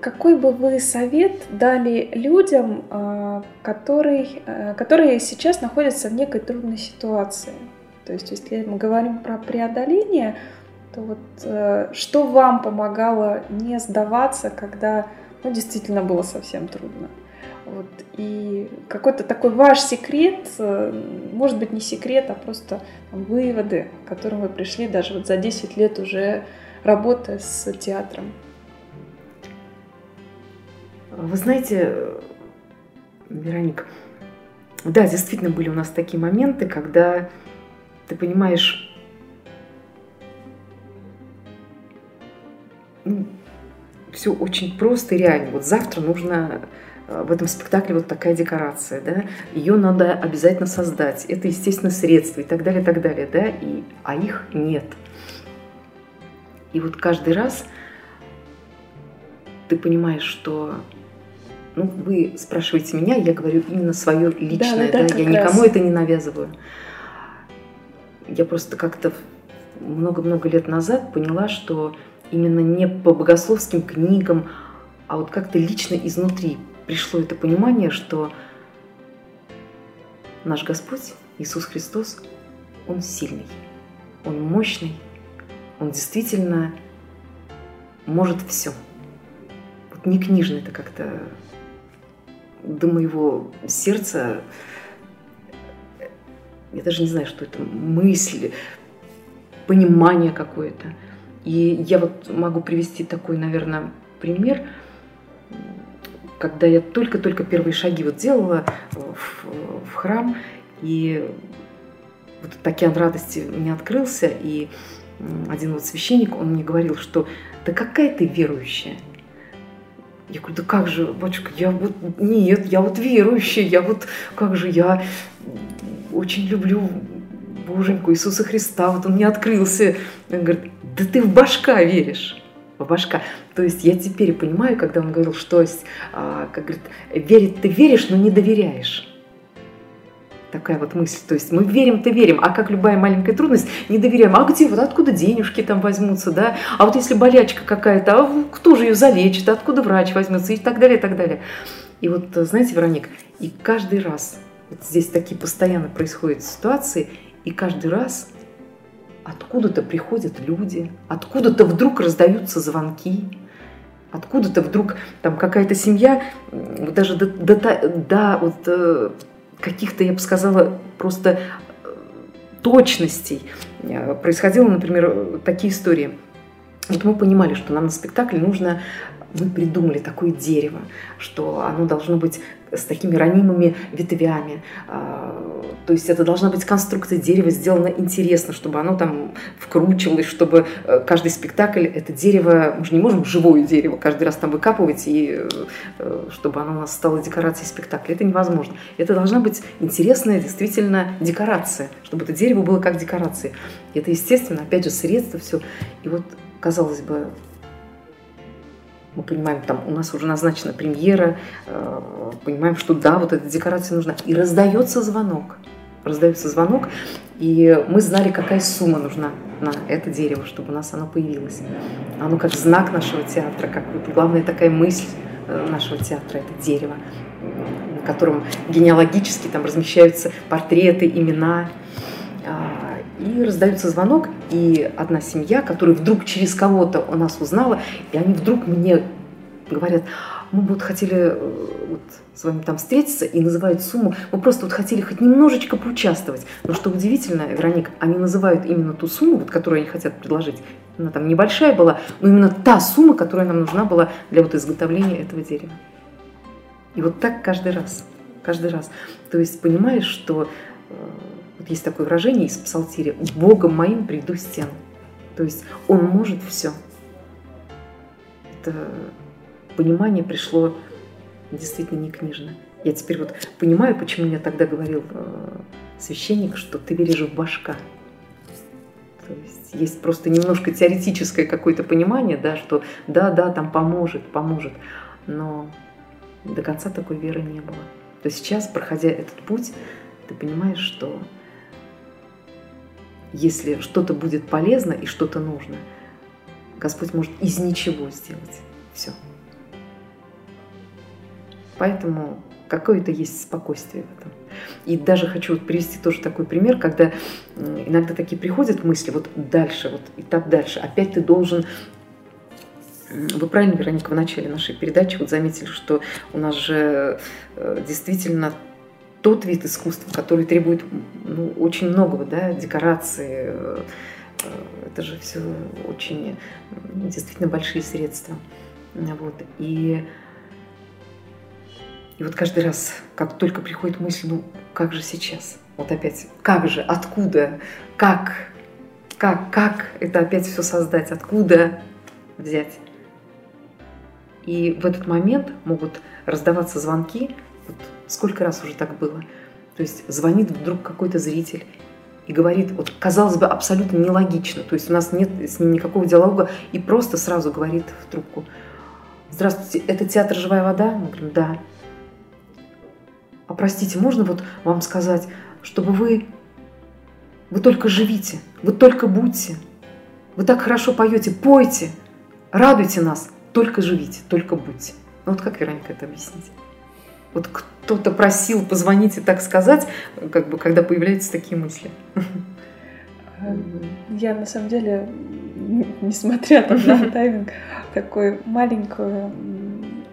какой бы вы совет дали людям, которые, которые сейчас находятся в некой трудной ситуации? То есть, если мы говорим про преодоление, то вот э, что вам помогало не сдаваться, когда ну, действительно было совсем трудно? Вот, и какой-то такой ваш секрет, э, может быть не секрет, а просто там, выводы, к которым вы пришли даже вот за 10 лет уже работая с театром. Вы знаете, Вероника, да, действительно были у нас такие моменты, когда ты понимаешь, ну, все очень просто и реально. Вот завтра нужно э, в этом спектакле вот такая декорация, да, ее надо обязательно создать, это, естественно, средства и так далее, и так далее, да, и, а их нет. И вот каждый раз ты понимаешь, что ну, вы спрашиваете меня, я говорю именно свое личное, да, да, да я никому раз. это не навязываю я просто как-то много-много лет назад поняла, что именно не по богословским книгам, а вот как-то лично изнутри пришло это понимание, что наш Господь Иисус Христос, Он сильный, Он мощный, Он действительно может все. Вот не книжно это как-то до моего сердца я даже не знаю, что это, мысль, понимание какое-то. И я вот могу привести такой, наверное, пример, когда я только-только первые шаги вот делала в, в храм, и вот океан радости мне открылся, и один вот священник, он мне говорил, что да какая ты верующая. Я говорю, да как же, батюшка, я вот, нет, я вот верующая, я вот, как же, я очень люблю Боженьку Иисуса Христа, вот он мне открылся. Он говорит, да ты в башка веришь в башка. То есть я теперь понимаю, когда он говорил, что, а, как говорит, верить ты веришь, но не доверяешь. Такая вот мысль. То есть мы верим-то верим, а как любая маленькая трудность, не доверяем. А где, вот откуда денежки там возьмутся, да? А вот если болячка какая-то, а кто же ее залечит, откуда врач возьмется и так далее, и так далее. И вот, знаете, Вероник, и каждый раз вот здесь такие постоянно происходят ситуации, и каждый раз откуда-то приходят люди, откуда-то вдруг раздаются звонки, откуда-то вдруг там какая-то семья, даже до, до, до вот, э, каких-то, я бы сказала, просто э, точностей. Э, происходило, например, такие истории. Вот мы понимали, что нам на спектакль нужно мы придумали такое дерево, что оно должно быть с такими ранимыми ветвями. А, то есть это должна быть конструкция дерева сделана интересно, чтобы оно там вкручивалось, чтобы э, каждый спектакль это дерево, мы же не можем живое дерево каждый раз там выкапывать и э, чтобы оно у нас стало декорацией спектакля. Это невозможно. Это должна быть интересная действительно декорация, чтобы это дерево было как декорация. Это, естественно, опять же, средства, все. И вот, казалось бы, мы понимаем, там у нас уже назначена премьера, э, понимаем, что да, вот эта декорация нужна. И раздается звонок. раздается звонок, и мы знали, какая сумма нужна на это дерево, чтобы у нас оно появилось. Оно как знак нашего театра, как главная такая мысль э, нашего театра, это дерево, на котором генеалогически там размещаются портреты, имена. И раздается звонок, и одна семья, которая вдруг через кого-то у нас узнала, и они вдруг мне говорят, мы вот хотели э, вот, с вами там встретиться и называют сумму. Мы просто вот хотели хоть немножечко поучаствовать. Но что удивительно, Вероник, они называют именно ту сумму, вот, которую они хотят предложить. Она там небольшая была, но именно та сумма, которая нам нужна была для вот изготовления этого дерева. И вот так каждый раз. Каждый раз. То есть понимаешь, что э, вот есть такое выражение из псалтири «Богом моим приду стену». То есть Он может все. Это понимание пришло действительно не книжно. Я теперь вот понимаю, почему мне тогда говорил э, священник, что ты веришь в башка. То есть есть просто немножко теоретическое какое-то понимание, да, что да, да, там поможет, поможет, но до конца такой веры не было. То есть сейчас, проходя этот путь, ты понимаешь, что если что-то будет полезно и что-то нужно, Господь может из ничего сделать все. Поэтому какое-то есть спокойствие в этом. И даже хочу привести тоже такой пример, когда иногда такие приходят мысли, вот дальше, вот этап дальше, опять ты должен вы правильно, Вероника, в начале нашей передачи вот заметили, что у нас же э, действительно тот вид искусства, который требует ну, очень многого, да, декорации, э, это же все очень действительно большие средства. Вот. И и вот каждый раз, как только приходит мысль, ну как же сейчас? Вот опять, как же, откуда, как, как, как это опять все создать, откуда взять? И в этот момент могут раздаваться звонки, вот сколько раз уже так было. То есть звонит вдруг какой-то зритель и говорит, вот казалось бы, абсолютно нелогично, то есть у нас нет с ним никакого диалога, и просто сразу говорит в трубку, здравствуйте, это театр «Живая вода»? Мы говорим, да а простите, можно вот вам сказать, чтобы вы, вы только живите, вы только будьте, вы так хорошо поете, пойте, радуйте нас, только живите, только будьте. Ну вот как, Вероника, это объяснить? Вот кто-то просил позвонить и так сказать, как бы, когда появляются такие мысли. Я на самом деле, несмотря на тайминг, такую маленькую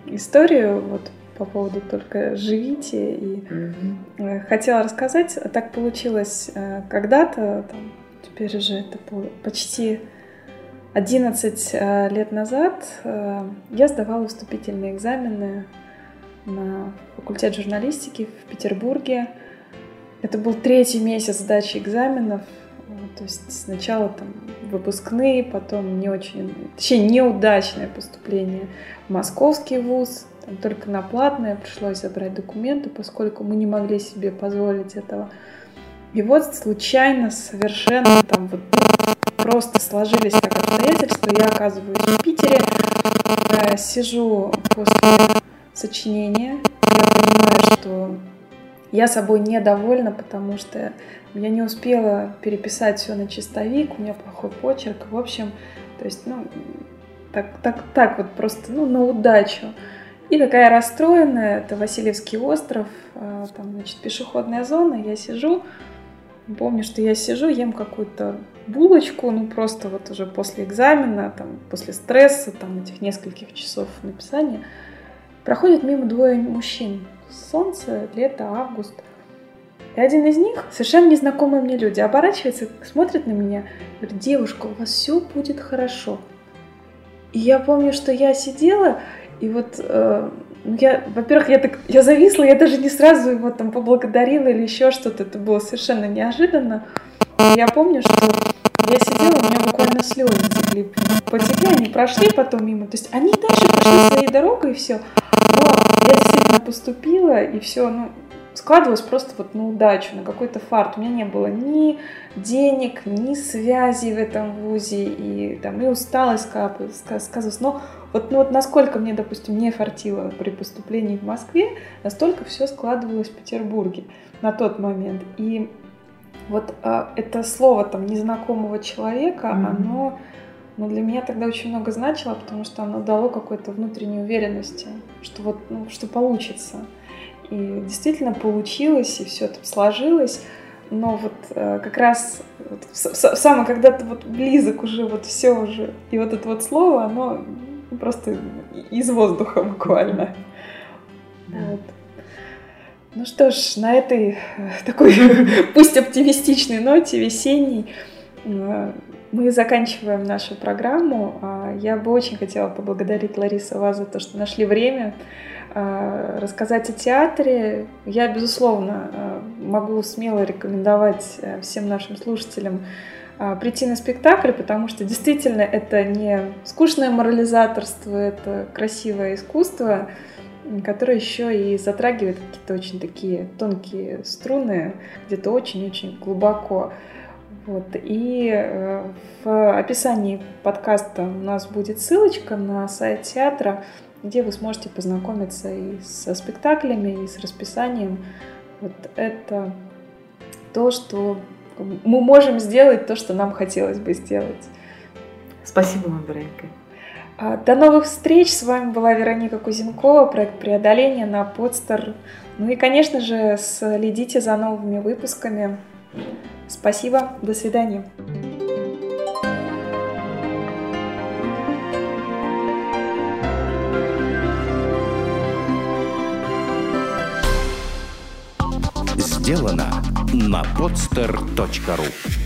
историю вот по поводу только живите. И mm-hmm. хотела рассказать, а так получилось э, когда-то, там, теперь уже это почти 11 э, лет назад, я сдавала вступительные экзамены на факультет журналистики в Петербурге. Это был третий месяц сдачи экзаменов. То есть сначала там выпускные, потом не очень, точнее неудачное поступление в московский вуз, там, только на платное пришлось забрать документы, поскольку мы не могли себе позволить этого. И вот случайно, совершенно там вот просто сложились как обстоятельства. Я оказываюсь в Питере, сижу после сочинения. Я понимаю, что я собой недовольна, потому что я не успела переписать все на чистовик, у меня плохой почерк. В общем, то есть, ну, так, так, так вот просто, ну, на удачу. И такая расстроенная, это Васильевский остров, а, там, значит, пешеходная зона, я сижу, помню, что я сижу, ем какую-то булочку, ну, просто вот уже после экзамена, там, после стресса, там, этих нескольких часов написания, проходят мимо двое мужчин. Солнце, лето, август. И один из них, совершенно незнакомые мне люди, оборачивается, смотрит на меня, говорит, девушка, у вас все будет хорошо. И я помню, что я сидела, и вот э, ну, я, во-первых, я так, я зависла, я даже не сразу его там поблагодарила или еще что-то, это было совершенно неожиданно. Я помню, что я сидела, буквально слезы текли. Потекли, они прошли потом мимо. То есть они дальше пошли своей дорогой и все. Но я действительно поступила, и все, ну, складывалось просто вот на удачу, на какой-то фарт. У меня не было ни денег, ни связей в этом вузе, и там и усталость сказывалась. Но Вот, ну, вот насколько мне, допустим, не фартило при поступлении в Москве, настолько все складывалось в Петербурге на тот момент. И вот а, это слово там незнакомого человека, mm-hmm. оно ну, для меня тогда очень много значило, потому что оно дало какой-то внутренней уверенности, что вот, ну, что получится. И действительно получилось, и все это сложилось. Но вот э, как раз вот, самое, когда ты вот близок уже, вот все уже, и вот это вот слово, оно просто из воздуха буквально. Да. Вот. Ну что ж, на этой э, такой, пусть оптимистичной ноте, весенней, э, мы заканчиваем нашу программу. А, я бы очень хотела поблагодарить Ларису вас за то, что нашли время а, рассказать о театре. Я, безусловно, могу смело рекомендовать э, всем нашим слушателям прийти на спектакль, потому что действительно это не скучное морализаторство, это красивое искусство, которая еще и затрагивает какие-то очень такие тонкие струны, где-то очень-очень глубоко. Вот. И э, в описании подкаста у нас будет ссылочка на сайт театра, где вы сможете познакомиться и со спектаклями, и с расписанием. Вот это то, что мы можем сделать, то, что нам хотелось бы сделать. Спасибо вам, Вероника. А, до новых встреч! С вами была Вероника Кузенкова, проект преодоления на подстер. Ну и, конечно же, следите за новыми выпусками. Спасибо, до свидания. Сделано на podster.ru